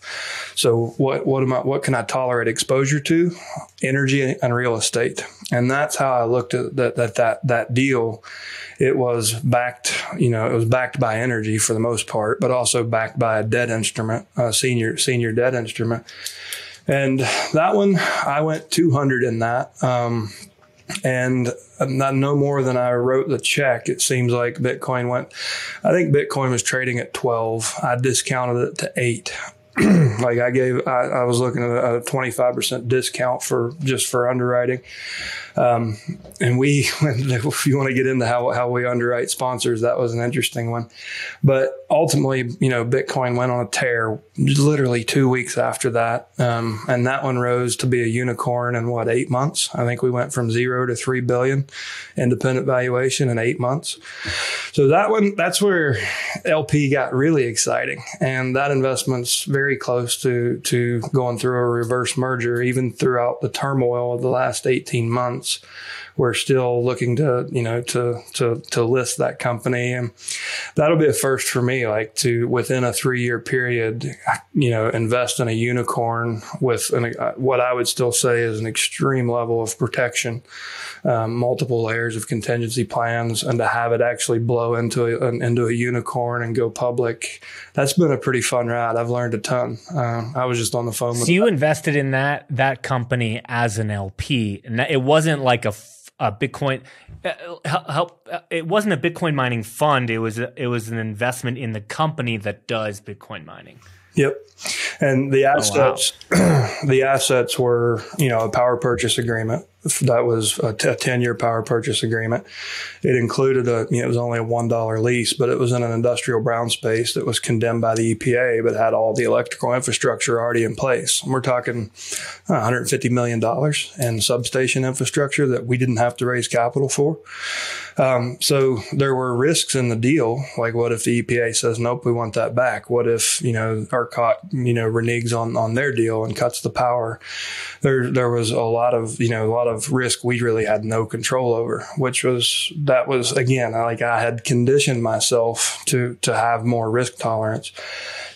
So what, what am I, what can I tolerate exposure to? Energy and real estate. And that's how I looked at that, that, that, that deal. It was backed, you know, it was backed by energy for the most part, but also backed by a debt instrument, a senior, senior debt instrument. And that one, I went 200 in that. Um, and not no more than I wrote the check. It seems like Bitcoin went, I think Bitcoin was trading at 12. I discounted it to eight. like I gave, I, I, was looking at a 25% discount for just for underwriting. Um, and we, if you want to get into how, how we underwrite sponsors, that was an interesting one. But ultimately, you know, Bitcoin went on a tear literally two weeks after that. Um, and that one rose to be a unicorn in what, eight months? I think we went from zero to three billion independent valuation in eight months. So that one, that's where LP got really exciting. And that investment's very close to, to going through a reverse merger, even throughout the turmoil of the last 18 months. We're still looking to you know to to to list that company. And that'll be a first for me like to within a three year period you know invest in a unicorn with an, uh, what i would still say is an extreme level of protection um, multiple layers of contingency plans and to have it actually blow into a, an, into a unicorn and go public that's been a pretty fun ride i've learned a ton uh, i was just on the phone so you invested in that that company as an lp and it wasn't like a a Bitcoin uh, help. Uh, it wasn't a Bitcoin mining fund. It was a, it was an investment in the company that does Bitcoin mining. Yep. And the assets, oh, wow. the assets were, you know, a power purchase agreement that was a 10 year power purchase agreement. It included a, you know, it was only a $1 lease, but it was in an industrial brown space that was condemned by the EPA, but had all the electrical infrastructure already in place. And we're talking uh, $150 million in substation infrastructure that we didn't have to raise capital for. Um, so there were risks in the deal. Like, what if the EPA says, nope, we want that back? What if, you know, ERCOT, you know, reneges on, on their deal and cuts the power? There, there was a lot of, you know, a lot of risk we really had no control over, which was, that was, again, like I had conditioned myself to, to have more risk tolerance.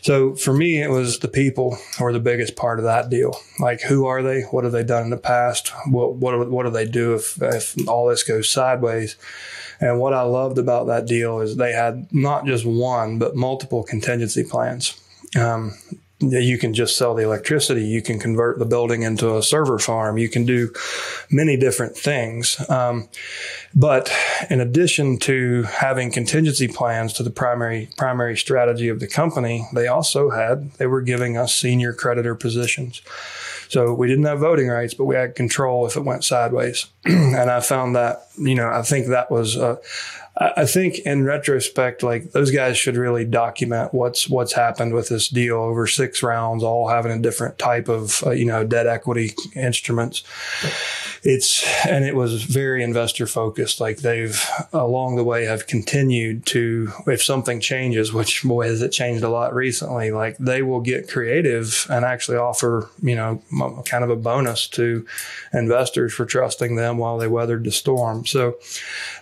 So for me, it was the people were the biggest part of that deal. Like, who are they? What have they done in the past? What what what do they do if if all this goes sideways? And what I loved about that deal is they had not just one, but multiple contingency plans. Um, you can just sell the electricity. You can convert the building into a server farm. You can do many different things. Um, but in addition to having contingency plans to the primary primary strategy of the company, they also had they were giving us senior creditor positions. So we didn't have voting rights, but we had control if it went sideways. and I found that, you know, I think that was, uh, I think in retrospect, like those guys should really document what's what's happened with this deal over six rounds, all having a different type of uh, you know debt equity instruments it's and it was very investor focused. Like they've along the way have continued to if something changes, which boy has it changed a lot recently. Like they will get creative and actually offer you know kind of a bonus to investors for trusting them while they weathered the storm. So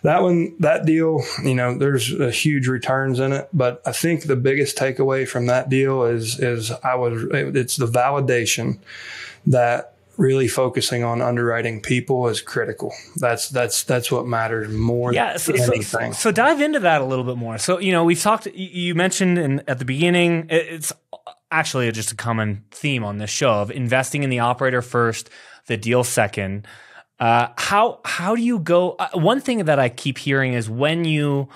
that one that deal, you know, there's huge returns in it, but I think the biggest takeaway from that deal is is I was it's the validation that really focusing on underwriting people is critical. That's that's that's what matters more yeah, so, anything. So, so, dive into that a little bit more. So you know we've talked. You mentioned in, at the beginning it's actually just a common theme on this show of investing in the operator first, the deal second. Uh, how how do you go? Uh, one thing that I keep hearing is when you.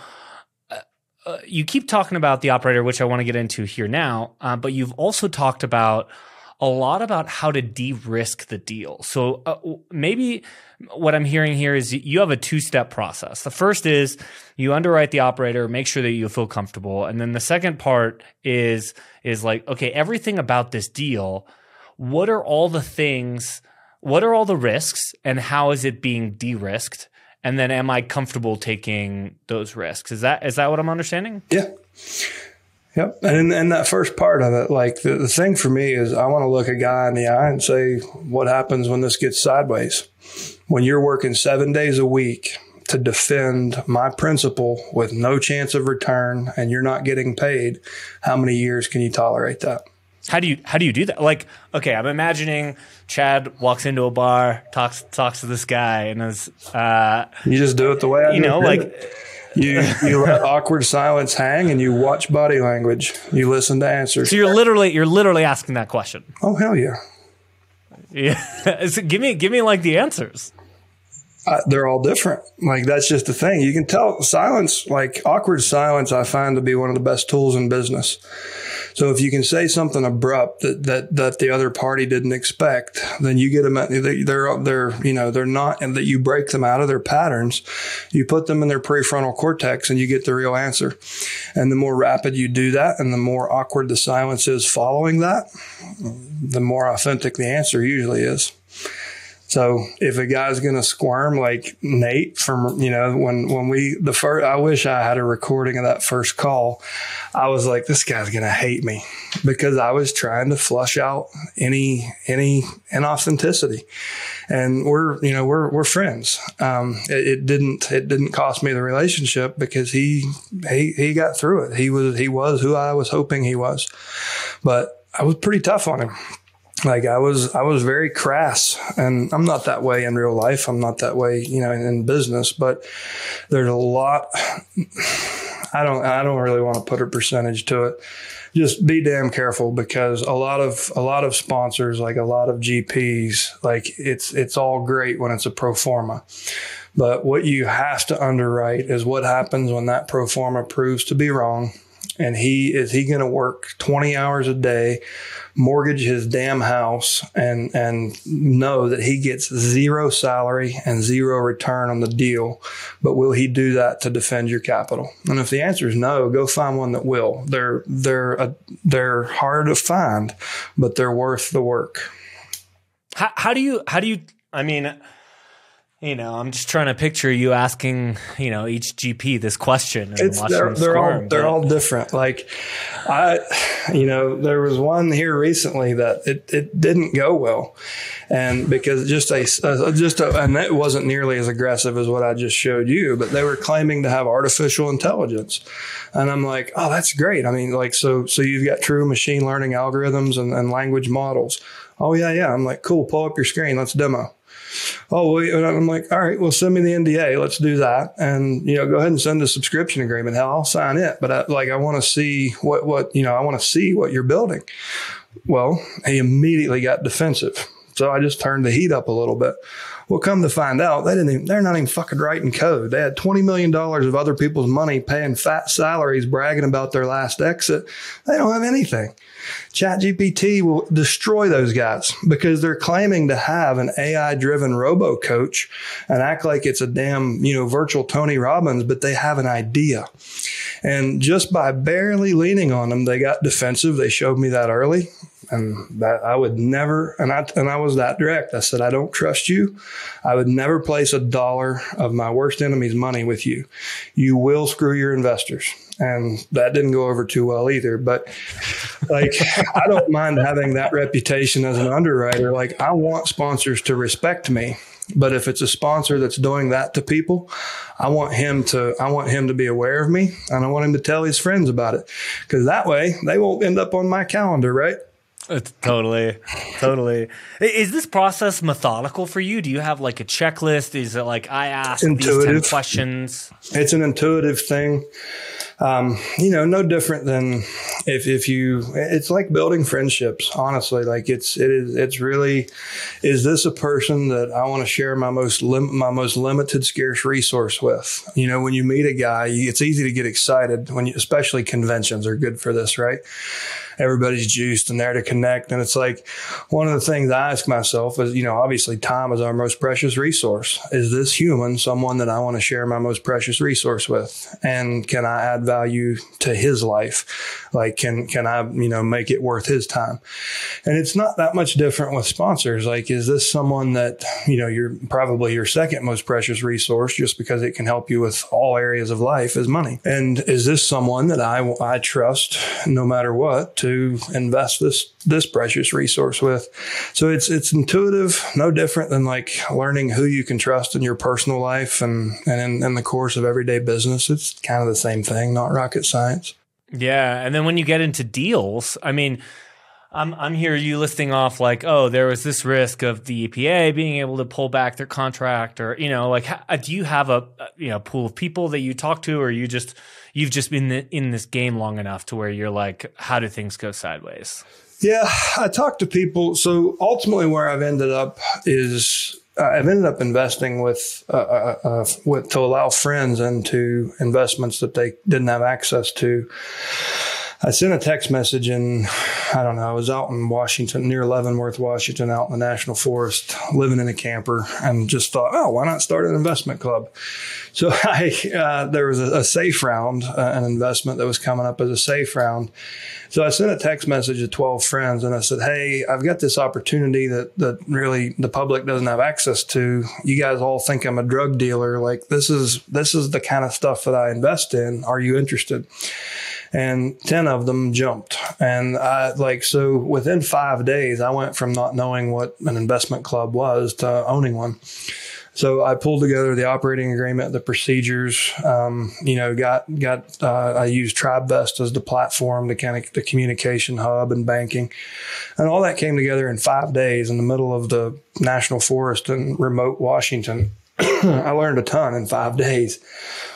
Uh, uh you keep talking about the operator, which I want to get into here now, uh, but you've also talked about a lot about how to de-risk the deal. So uh, maybe what I'm hearing here is you have a two-step process. The first is you underwrite the operator, make sure that you feel comfortable, and then the second part is is like okay, everything about this deal. What are all the things? What are all the risks, and how is it being de-risked? And then, am I comfortable taking those risks? Is that is that what I'm understanding? Yeah. Yep. And and that first part of it, like the, the thing for me is I want to look a guy in the eye and say, what happens when this gets sideways? When you're working seven days a week to defend my principle with no chance of return and you're not getting paid, how many years can you tolerate that? How do you how do you do that? Like, okay, I'm imagining Chad walks into a bar, talks talks to this guy, and is uh, you just do it the way I you know, like. It you you let awkward silence hang and you watch body language. You listen to answers. So you're literally you're literally asking that question. Oh hell yeah. Yeah. give me give me like the answers. They're all different. Like that's just the thing. You can tell silence, like awkward silence, I find to be one of the best tools in business. So if you can say something abrupt that, that, that the other party didn't expect, then you get them, they're, they're, you know, they're not, and that you break them out of their patterns. You put them in their prefrontal cortex and you get the real answer. And the more rapid you do that and the more awkward the silence is following that, the more authentic the answer usually is. So if a guy's going to squirm like Nate from, you know, when, when we, the first, I wish I had a recording of that first call. I was like, this guy's going to hate me because I was trying to flush out any, any inauthenticity. And we're, you know, we're, we're friends. Um, it, it didn't, it didn't cost me the relationship because he, he, he got through it. He was, he was who I was hoping he was, but I was pretty tough on him like I was, I was very crass, and I'm not that way in real life. I'm not that way, you know, in business. But there's a lot. I don't, I don't really want to put a percentage to it. Just be damn careful because a lot of a lot of sponsors, like a lot of GPs, like it's it's all great when it's a pro forma. But what you have to underwrite is what happens when that pro forma proves to be wrong. And he is he going to work 20 hours a day mortgage his damn house and and know that he gets zero salary and zero return on the deal? But will he do that to defend your capital? And if the answer is no go find one that will. They're they're a, they're hard to find but they're worth the work. How, how do you how do you i mean you know, I'm just trying to picture you asking, you know, each GP this question. And it's, they're, they're all they're all different. Like, I, you know, there was one here recently that it, it didn't go well, and because just a just a, and it wasn't nearly as aggressive as what I just showed you, but they were claiming to have artificial intelligence, and I'm like, oh, that's great. I mean, like, so so you've got true machine learning algorithms and, and language models. Oh yeah, yeah. I'm like, cool. Pull up your screen. Let's demo oh, and I'm like, all right, well, send me the NDA. Let's do that. And, you know, go ahead and send a subscription agreement. Hell, I'll sign it. But I, like, I want to see what, what, you know, I want to see what you're building. Well, he immediately got defensive. So I just turned the heat up a little bit. Well, come to find out, they didn't even, they're not even fucking writing code. They had $20 million of other people's money paying fat salaries, bragging about their last exit. They don't have anything. ChatGPT will destroy those guys because they're claiming to have an AI driven robo coach and act like it's a damn, you know, virtual Tony Robbins, but they have an idea. And just by barely leaning on them, they got defensive. They showed me that early and that I would never and I and I was that direct. I said I don't trust you. I would never place a dollar of my worst enemy's money with you. You will screw your investors. And that didn't go over too well either. But like I don't mind having that reputation as an underwriter. Like I want sponsors to respect me. But if it's a sponsor that's doing that to people, I want him to I want him to be aware of me and I want him to tell his friends about it. Cause that way they won't end up on my calendar, right? It's totally, totally. Is this process methodical for you? Do you have like a checklist? Is it like I ask intuitive. these ten questions? It's an intuitive thing. Um, you know, no different than if if you. It's like building friendships. Honestly, like it's it is it's really. Is this a person that I want to share my most lim- my most limited scarce resource with? You know, when you meet a guy, it's easy to get excited when you, especially conventions are good for this, right? Everybody's juiced and there to connect. And it's like one of the things I ask myself is, you know, obviously time is our most precious resource. Is this human someone that I want to share my most precious resource with? And can I add value to his life? Like, can, can I, you know, make it worth his time? And it's not that much different with sponsors. Like, is this someone that, you know, you're probably your second most precious resource just because it can help you with all areas of life is money? And is this someone that I, I trust no matter what to invest this this precious resource with. So it's it's intuitive, no different than like learning who you can trust in your personal life and and in, in the course of everyday business. It's kind of the same thing, not rocket science. Yeah, and then when you get into deals, I mean. I'm I'm here you listing off like oh there was this risk of the EPA being able to pull back their contract or you know like uh, do you have a uh, you know pool of people that you talk to or you just you've just been in this game long enough to where you're like, how do things go sideways? Yeah, I talk to people. So ultimately, where I've ended up is uh, I've ended up investing with, uh, uh, uh, with to allow friends into investments that they didn't have access to. I sent a text message and I don't know, I was out in Washington, near Leavenworth, Washington, out in the National Forest, living in a camper, and just thought, oh, why not start an investment club? So I, uh, there was a, a safe round, uh, an investment that was coming up as a safe round. So I sent a text message to 12 friends and I said, Hey, I've got this opportunity that, that really the public doesn't have access to. You guys all think I'm a drug dealer. Like this is, this is the kind of stuff that I invest in. Are you interested? And 10 of them jumped. And I like, so within five days, I went from not knowing what an investment club was to owning one. So I pulled together the operating agreement, the procedures. Um, you know, got got uh, I used TribeVest as the platform, the kind of the communication hub and banking, and all that came together in five days in the middle of the national forest in remote Washington. I learned a ton in five days,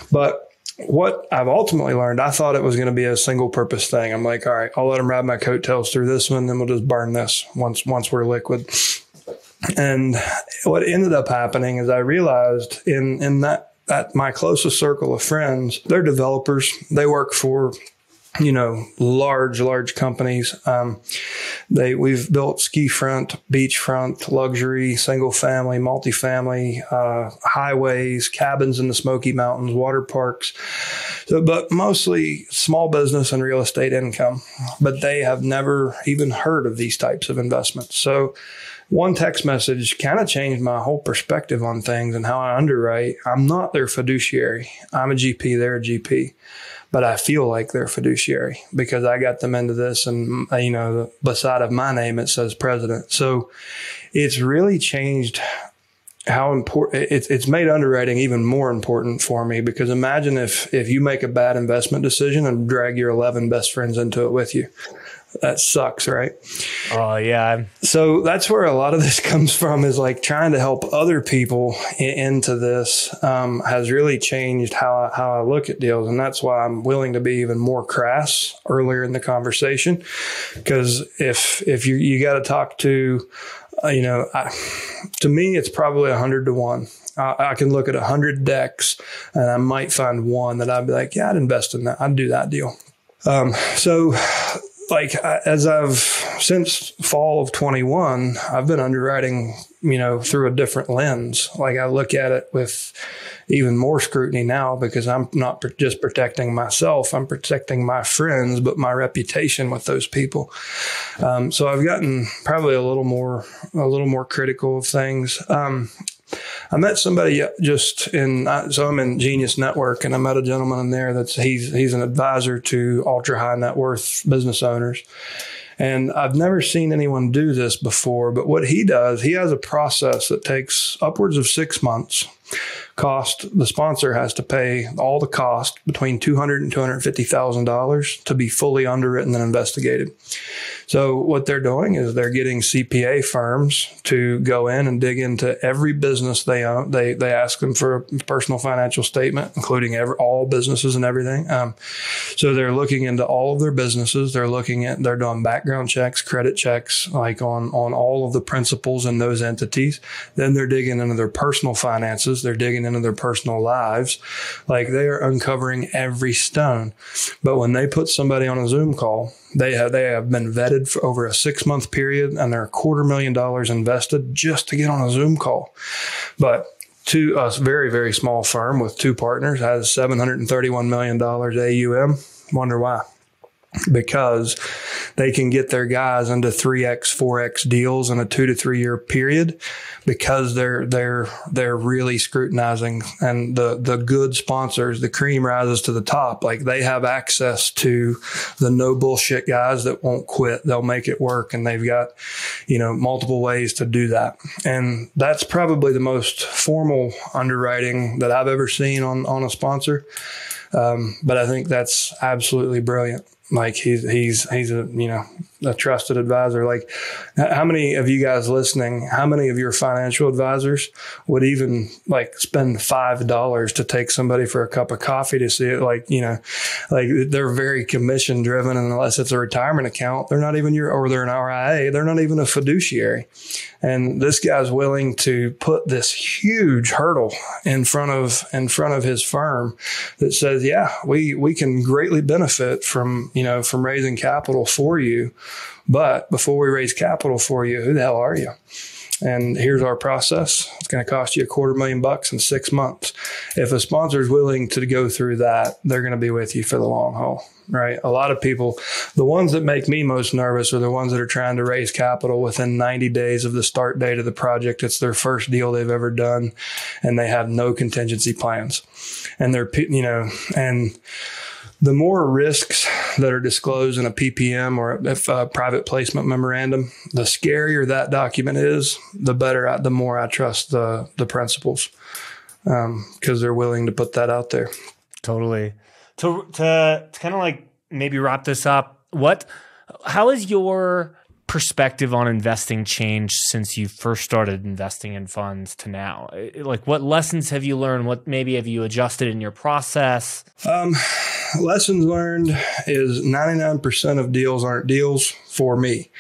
but what I've ultimately learned, I thought it was going to be a single purpose thing. I'm like, all right, I'll let them ride my coattails through this one, then we'll just burn this once once we're liquid. And what ended up happening is I realized in in that that my closest circle of friends, they're developers. They work for you know, large, large companies. Um, they we've built ski front, beach front, luxury, single family, multifamily, uh, highways, cabins in the Smoky Mountains, water parks. So, but mostly small business and real estate income. But they have never even heard of these types of investments. So one text message kind of changed my whole perspective on things and how I underwrite. I'm not their fiduciary. I'm a GP, they're a GP. But I feel like they're fiduciary because I got them into this and, uh, you know, beside of my name, it says president. So it's really changed how important it's it's made underwriting even more important for me because imagine if if you make a bad investment decision and drag your 11 best friends into it with you that sucks, right? Oh yeah. So that's where a lot of this comes from is like trying to help other people into this um, has really changed how I, how I look at deals, and that's why I'm willing to be even more crass earlier in the conversation, because if if you you got to talk to, uh, you know, I, to me it's probably a hundred to one. I, I can look at a hundred decks and I might find one that I'd be like, yeah, I'd invest in that. I'd do that deal. Um, so like as I've since fall of 21, I've been underwriting, you know, through a different lens. Like I look at it with even more scrutiny now because I'm not just protecting myself, I'm protecting my friends, but my reputation with those people. Um, so I've gotten probably a little more, a little more critical of things. Um, I met somebody just in so I'm in Genius Network, and I met a gentleman in there that's he's he's an advisor to ultra high net worth business owners. And I've never seen anyone do this before, but what he does, he has a process that takes upwards of six months cost the sponsor has to pay all the cost between $200 and $250,000 to be fully underwritten and investigated. So what they're doing is they're getting CPA firms to go in and dig into every business they own. They they ask them for a personal financial statement, including every, all businesses and everything. Um, so they're looking into all of their businesses. They're looking at they're doing background checks, credit checks, like on on all of the principals in those entities. Then they're digging into their personal finances. They're digging into their personal lives. Like they are uncovering every stone. But when they put somebody on a Zoom call they have they have been vetted for over a six month period, and they're a quarter million dollars invested just to get on a Zoom call. But to a very very small firm with two partners has seven hundred and thirty one million dollars AUM. Wonder why? Because they can get their guys into 3x 4x deals in a 2 to 3 year period because they're they're they're really scrutinizing and the the good sponsors the cream rises to the top. Like they have access to the no bullshit guys that won't quit. They'll make it work and they've got you know multiple ways to do that. And that's probably the most formal underwriting that I've ever seen on on a sponsor. Um, but I think that's absolutely brilliant like he's he's he's a you know a trusted advisor. Like, how many of you guys listening? How many of your financial advisors would even like spend five dollars to take somebody for a cup of coffee to see it? Like, you know, like they're very commission driven, and unless it's a retirement account, they're not even your or they're an RIA, they're not even a fiduciary. And this guy's willing to put this huge hurdle in front of in front of his firm that says, yeah, we we can greatly benefit from you know from raising capital for you, but before we raise capital for you, who the hell are you? And here's our process. It's going to cost you a quarter million bucks in six months. If a sponsor is willing to go through that, they're going to be with you for the long haul right? A lot of people, the ones that make me most nervous are the ones that are trying to raise capital within 90 days of the start date of the project. It's their first deal they've ever done and they have no contingency plans. And they're, you know, and the more risks that are disclosed in a PPM or a, a private placement memorandum, the scarier that document is, the better, I, the more I trust the, the principals because um, they're willing to put that out there. Totally to to, to kind of like maybe wrap this up, what How is your perspective on investing changed since you first started investing in funds to now? Like, what lessons have you learned? What maybe have you adjusted in your process? Um, lessons learned is 99% of deals aren't deals for me.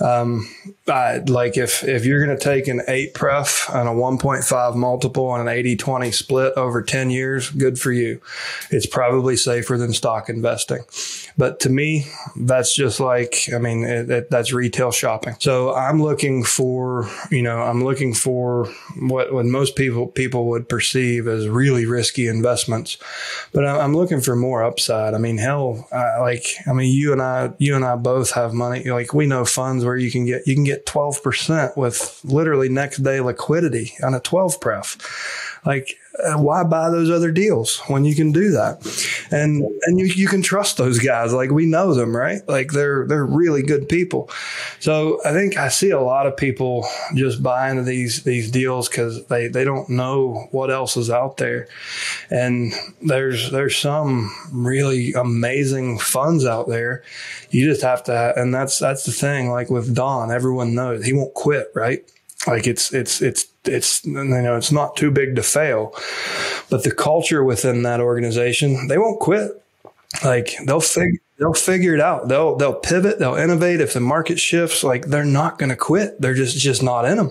Um, I, like if, if you're going to take an eight pref and a 1.5 multiple and an 80 20 split over 10 years, good for you. It's probably safer than stock investing. But to me, that's just like, I mean, it, it, that's retail shopping. So I'm looking for, you know, I'm looking for what, what most people, people would perceive as really risky investments, but I'm looking for more upside. I mean, hell, I, like, I mean, you and I, you and I both have money. Like we know funds where you can get, you can get 12% with literally next day liquidity on a 12 pref. Like, why buy those other deals when you can do that? And and you, you can trust those guys. Like we know them, right? Like they're they're really good people. So I think I see a lot of people just buying these these deals because they they don't know what else is out there. And there's there's some really amazing funds out there. You just have to, and that's that's the thing. Like with Don, everyone knows he won't quit, right? Like it's it's it's it's you know it's not too big to fail, but the culture within that organization they won't quit. Like they'll figure they'll figure it out. They'll they'll pivot. They'll innovate if the market shifts. Like they're not going to quit. They're just just not in them.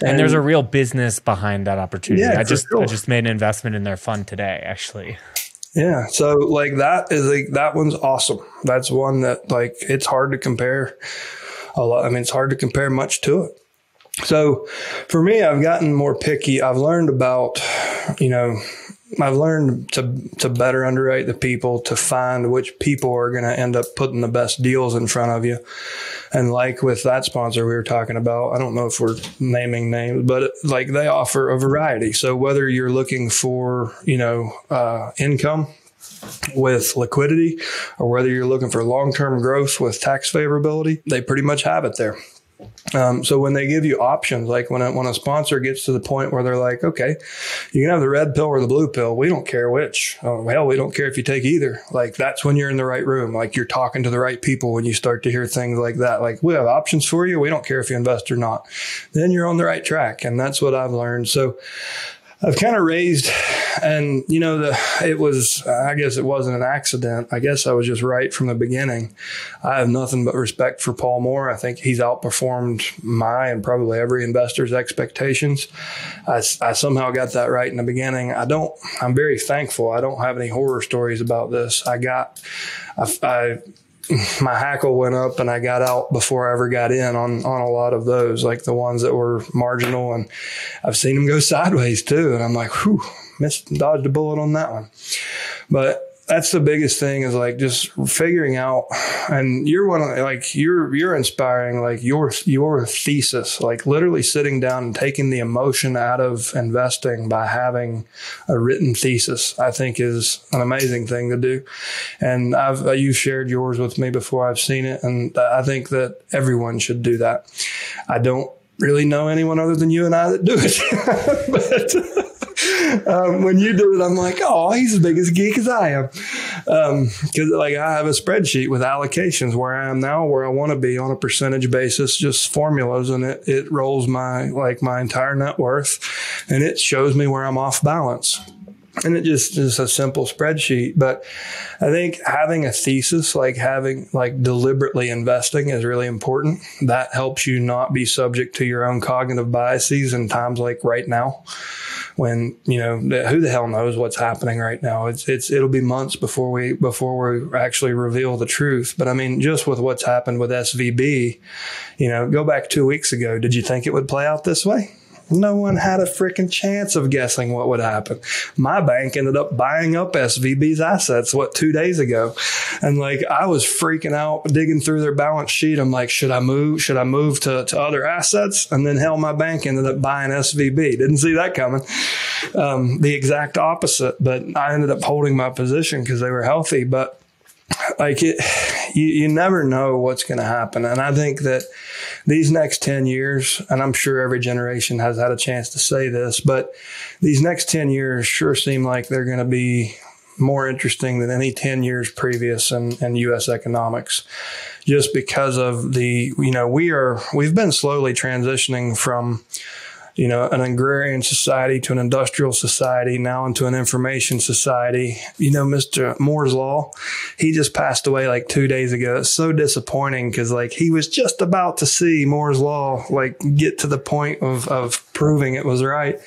And, and, there's a real business behind that opportunity. Yeah, I just sure. I just made an investment in their fund today, actually. Yeah. So like that is like that one's awesome. That's one that like it's hard to compare a lot. I mean, it's hard to compare much to it. So for me, I've gotten more picky. I've learned about, you know, I've learned to to better underwrite the people, to find which people are going to end up putting the best deals in front of you. And like with that sponsor we were talking about, I don't know if we're naming names, but like they offer a variety. So whether you're looking for, you know, uh, income with liquidity or whether you're looking for long-term growth with tax favorability, they pretty much have it there. Um, so when they give you options, like when a, when a sponsor gets to the point where they're like, okay, you can have the red pill or the blue pill. We don't care which. Oh, hell, we don't care if you take either. Like that's when you're in the right room. Like you're talking to the right people when you start to hear things like that. Like we have options for you. We don't care if you invest or not. Then you're on the right track. And that's what I've learned. So I've kind of raised, and you know, the it was. I guess it wasn't an accident. I guess I was just right from the beginning. I have nothing but respect for Paul Moore. I think he's outperformed my and probably every investor's expectations. I, I somehow got that right in the beginning. I don't. I'm very thankful. I don't have any horror stories about this. I got. I, I my hackle went up and I got out before I ever got in on, on a lot of those, like the ones that were marginal. And I've seen them go sideways too. And I'm like, whew, missed, dodged a bullet on that one. But that's the biggest thing is like just figuring out and you're one of like you're you're inspiring like your your thesis like literally sitting down and taking the emotion out of investing by having a written thesis i think is an amazing thing to do. And i've uh, you shared yours with me before i've seen it and i think that everyone should do that. I don't really know anyone other than you and i that do it. But um, when you do it, I'm like, oh, he's as big as geek as I am. Because um, like I have a spreadsheet with allocations where I am now, where I want to be on a percentage basis, just formulas, and it it rolls my like my entire net worth, and it shows me where I'm off balance and it just is a simple spreadsheet but i think having a thesis like having like deliberately investing is really important. That helps you not be subject to your own cognitive biases in times like right now when you know who the hell knows what's happening right now? It's it's it'll be months before we before we actually reveal the truth. But i mean just with what's happened with svb you know go back 2 weeks ago did you think it would play out this way no one had a freaking chance of guessing what would happen. My bank ended up buying up SVB's assets, what, two days ago. And like, I was freaking out digging through their balance sheet. I'm like, should I move? Should I move to, to other assets? And then hell, my bank ended up buying SVB. Didn't see that coming. Um, the exact opposite, but I ended up holding my position because they were healthy. But like it, you, you never know what's going to happen. And I think that, these next 10 years, and I'm sure every generation has had a chance to say this, but these next 10 years sure seem like they're going to be more interesting than any 10 years previous in, in U.S. economics just because of the, you know, we are, we've been slowly transitioning from, you know, an agrarian society to an industrial society, now into an information society. You know, Mr. Moore's Law, he just passed away like two days ago. It's so disappointing because like he was just about to see Moore's Law like get to the point of, of proving it was right.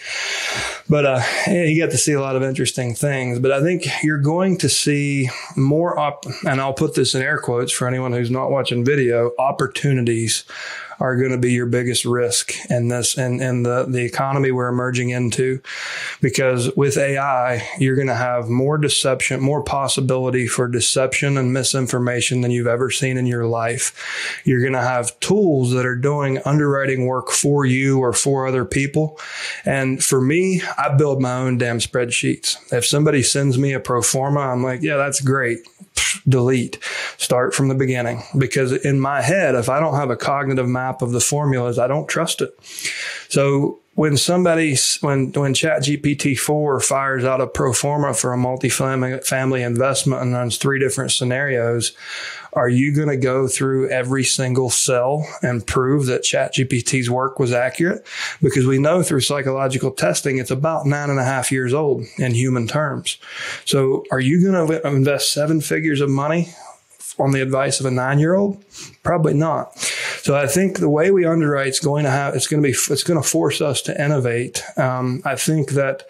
But uh, he got to see a lot of interesting things. But I think you're going to see more up, and I'll put this in air quotes for anyone who's not watching video, opportunities are going to be your biggest risk in this and in, in the, the economy we're emerging into. Because with AI, you're going to have more deception, more possibility for deception and misinformation than you've ever seen in your life. You're going to have tools that are doing underwriting work for you or for other people. And for me, I build my own damn spreadsheets. If somebody sends me a pro forma, I'm like, yeah, that's great delete, start from the beginning. Because in my head, if I don't have a cognitive map of the formulas, I don't trust it. So when somebody, when, when ChatGPT 4 fires out a pro forma for a multifamily family investment and runs three different scenarios, are you going to go through every single cell and prove that ChatGPT's work was accurate? Because we know through psychological testing, it's about nine and a half years old in human terms. So are you going to invest seven figures of money on the advice of a nine year old? Probably not. So I think the way we underwrite is going to have, it's going to be, it's going to force us to innovate. Um, I think that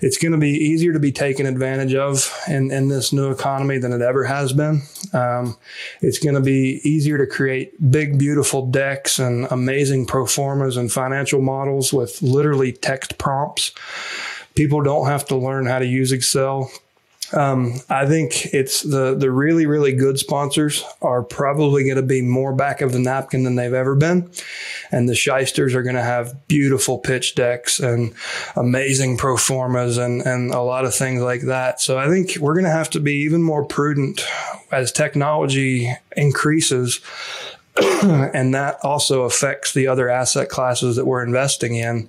it's going to be easier to be taken advantage of in, in this new economy than it ever has been. Um, it's going to be easier to create big, beautiful decks and amazing pro formas and financial models with literally text prompts. People don't have to learn how to use Excel um, I think it's the the really really good sponsors are probably going to be more back of the napkin than they've ever been, and the shysters are going to have beautiful pitch decks and amazing pro formas and and a lot of things like that. So I think we're going to have to be even more prudent as technology increases. and that also affects the other asset classes that we're investing in.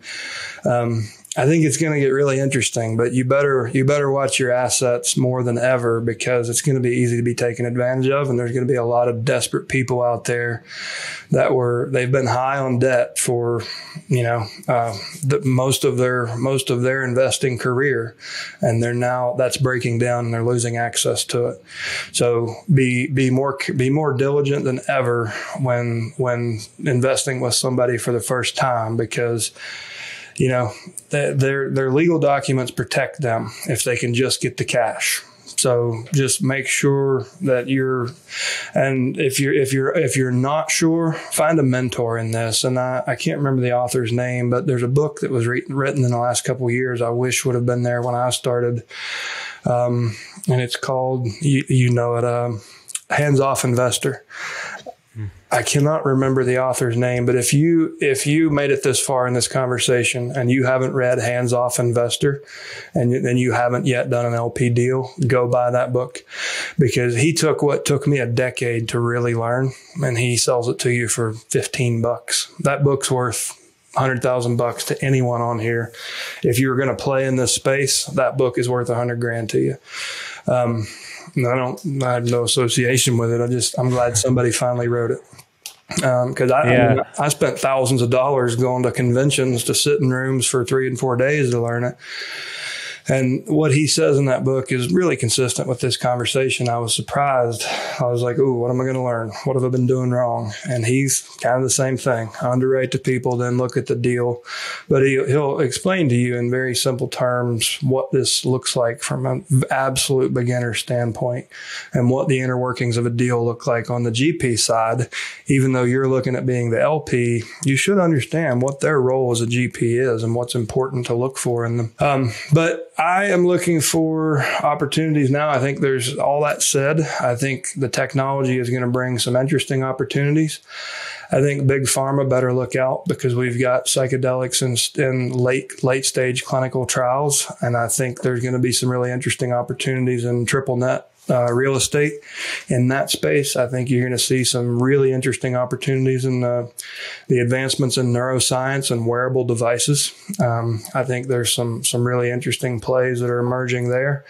Um, I think it's going to get really interesting, but you better you better watch your assets more than ever because it's going to be easy to be taken advantage of, and there's going to be a lot of desperate people out there that were they've been high on debt for you know uh, the, most of their most of their investing career, and they're now that's breaking down and they're losing access to it. So be be more be more diligent than ever when when investing with somebody for the first time because you know, their their legal documents protect them if they can just get the cash. So just make sure that you're, and if you're if you're if you're not sure, find a mentor in this. And I, I can't remember the author's name, but there's a book that was re- written in the last couple years. I wish would have been there when I started, um, and it's called you, you know it, um, Hands Off Investor. I cannot remember the author's name, but if you if you made it this far in this conversation and you haven't read Hands Off Investor and then you haven't yet done an LP deal, go buy that book because he took what took me a decade to really learn and he sells it to you for 15 bucks. That book's worth hundred thousand bucks to anyone on here. If you were going to play in this space, that book is worth a hundred grand to you. Um, I don't, I have no association with it. I just, I'm glad somebody finally wrote it. Because um, I, yeah. I, mean, I spent thousands of dollars going to conventions to sit in rooms for three and four days to learn it. And what he says in that book is really consistent with this conversation. I was surprised. I was like, "Ooh, what am I going to learn? What have I been doing wrong?" And he's kind of the same thing. Underwrite to people, then look at the deal. But he, he'll explain to you in very simple terms what this looks like from an absolute beginner standpoint, and what the inner workings of a deal look like on the GP side. Even though you're looking at being the LP, you should understand what their role as a GP is and what's important to look for in them. Um, but I am looking for opportunities now. I think there's all that said. I think the technology is going to bring some interesting opportunities. I think big pharma better look out because we've got psychedelics in, in late late stage clinical trials, and I think there's going to be some really interesting opportunities in triple net uh, real estate in that space. I think you're going to see some really interesting opportunities in the, the advancements in neuroscience and wearable devices. Um, I think there's some some really interesting plays that are emerging there,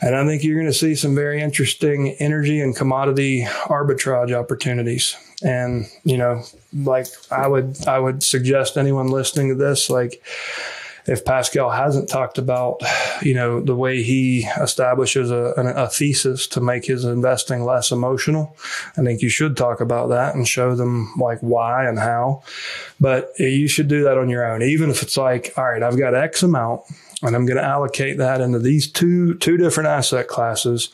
and I think you're going to see some very interesting energy and commodity arbitrage opportunities. And you know, like I would I would suggest anyone listening to this, like if Pascal hasn't talked about, you know, the way he establishes a, a, thesis to make his investing less emotional, I think you should talk about that and show them like why and how. But you should do that on your own, even if it's like, all right, I've got X amount and I'm going to allocate that into these two two different asset classes.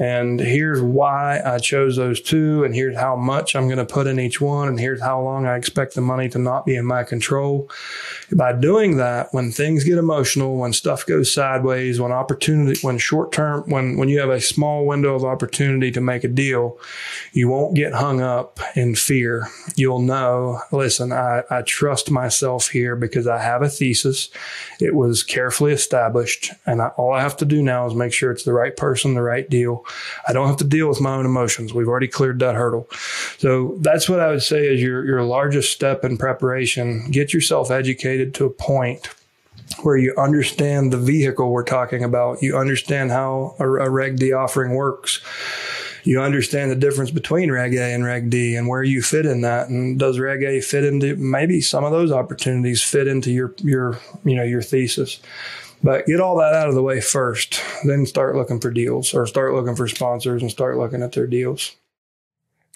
And here's why I chose those two, and here's how much I'm going to put in each one, and here's how long I expect the money to not be in my control. By doing that, when things get emotional, when stuff goes sideways, when opportunity, when short term, when when you have a small window of opportunity to make a deal, you won't get hung up in fear. You'll know, listen, I, I trust myself here because I have a thesis. It was carefully established, and I, all I have to do now is make sure it's the right person, the right deal. I don't have to deal with my own emotions. We've already cleared that hurdle. So that's what I would say is your your largest step in preparation. Get yourself educated to a point where you understand the vehicle we're talking about. You understand how a, a Reg D offering works you understand the difference between Reg A and Reg D and where you fit in that. And does Reg A fit into maybe some of those opportunities fit into your your you know your thesis? But get all that out of the way first, then start looking for deals or start looking for sponsors and start looking at their deals.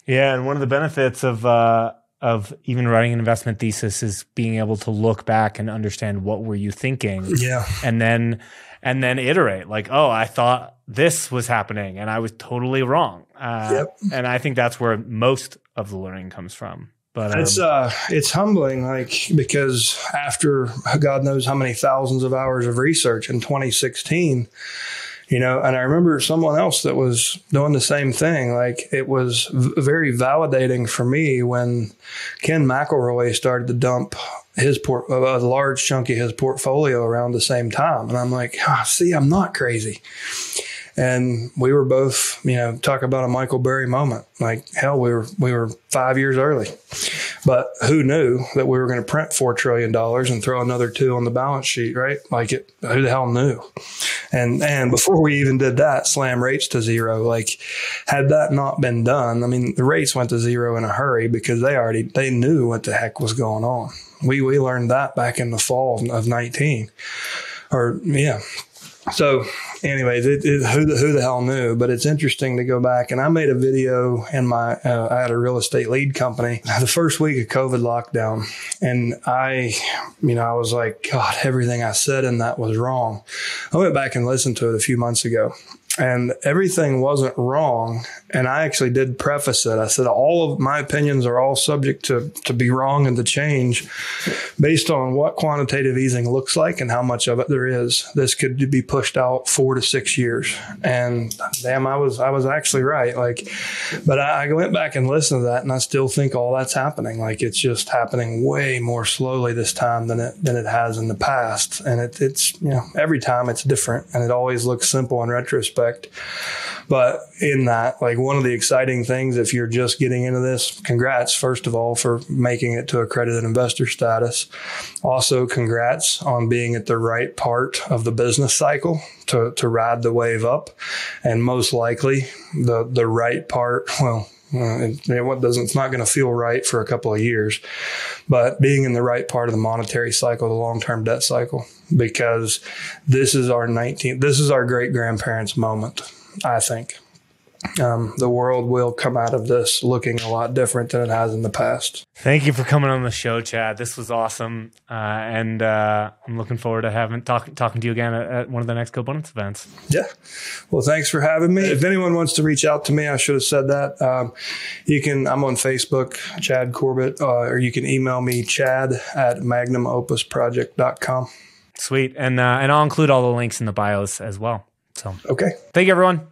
Yeah, and one of the benefits of uh, of even writing an investment thesis is being able to look back and understand what were you thinking. Yeah, and then and then iterate like, oh, I thought this was happening and I was totally wrong. Uh, yep. And I think that's where most of the learning comes from. But um, it's uh, it's humbling, like because after God knows how many thousands of hours of research in 2016, you know, and I remember someone else that was doing the same thing. Like it was v- very validating for me when Ken McElroy started to dump his port a large chunk of his portfolio around the same time, and I'm like, oh, see, I'm not crazy. And we were both, you know, talk about a Michael Burry moment. Like hell, we were we were five years early, but who knew that we were going to print four trillion dollars and throw another two on the balance sheet, right? Like it, who the hell knew? And and before we even did that, slam rates to zero. Like had that not been done, I mean, the rates went to zero in a hurry because they already they knew what the heck was going on. We we learned that back in the fall of nineteen, or yeah. So anyways, it, it, who, the, who the hell knew? But it's interesting to go back. And I made a video in my, uh, I had a real estate lead company the first week of COVID lockdown. And I, you know, I was like, God, everything I said in that was wrong. I went back and listened to it a few months ago and everything wasn't wrong. And I actually did preface it. I said all of my opinions are all subject to to be wrong and to change based on what quantitative easing looks like and how much of it there is. This could be pushed out four to six years. And damn, I was I was actually right. Like, but I, I went back and listened to that, and I still think all that's happening. Like it's just happening way more slowly this time than it than it has in the past. And it, it's you know every time it's different, and it always looks simple in retrospect But in that, like one of the exciting things, if you're just getting into this, congrats, first of all, for making it to accredited investor status. Also, congrats on being at the right part of the business cycle to, to ride the wave up. And most likely, the, the right part, well, Uh, it, it doesn't, it's not going to feel right for a couple of years, but being in the right part of the monetary cycle, the long term debt cycle, because this is our 19th, this is our great grandparents' moment, I think um, the world will come out of this looking a lot different than it has in the past. Thank you for coming on the show, Chad. This was awesome, uh, and uh, I'm looking forward to having talk, talking to you again at, at one of the next GoBundance events. Yeah. Well, thanks for having me. If anyone wants to reach out to me, I should have said that. Um, you can. I'm on Facebook, Chad Corbett, uh, or you can email me, Chad at MagnumOpusProject.com. Sweet, and uh, and I'll include all the links in the bios as well. So okay, thank you, everyone.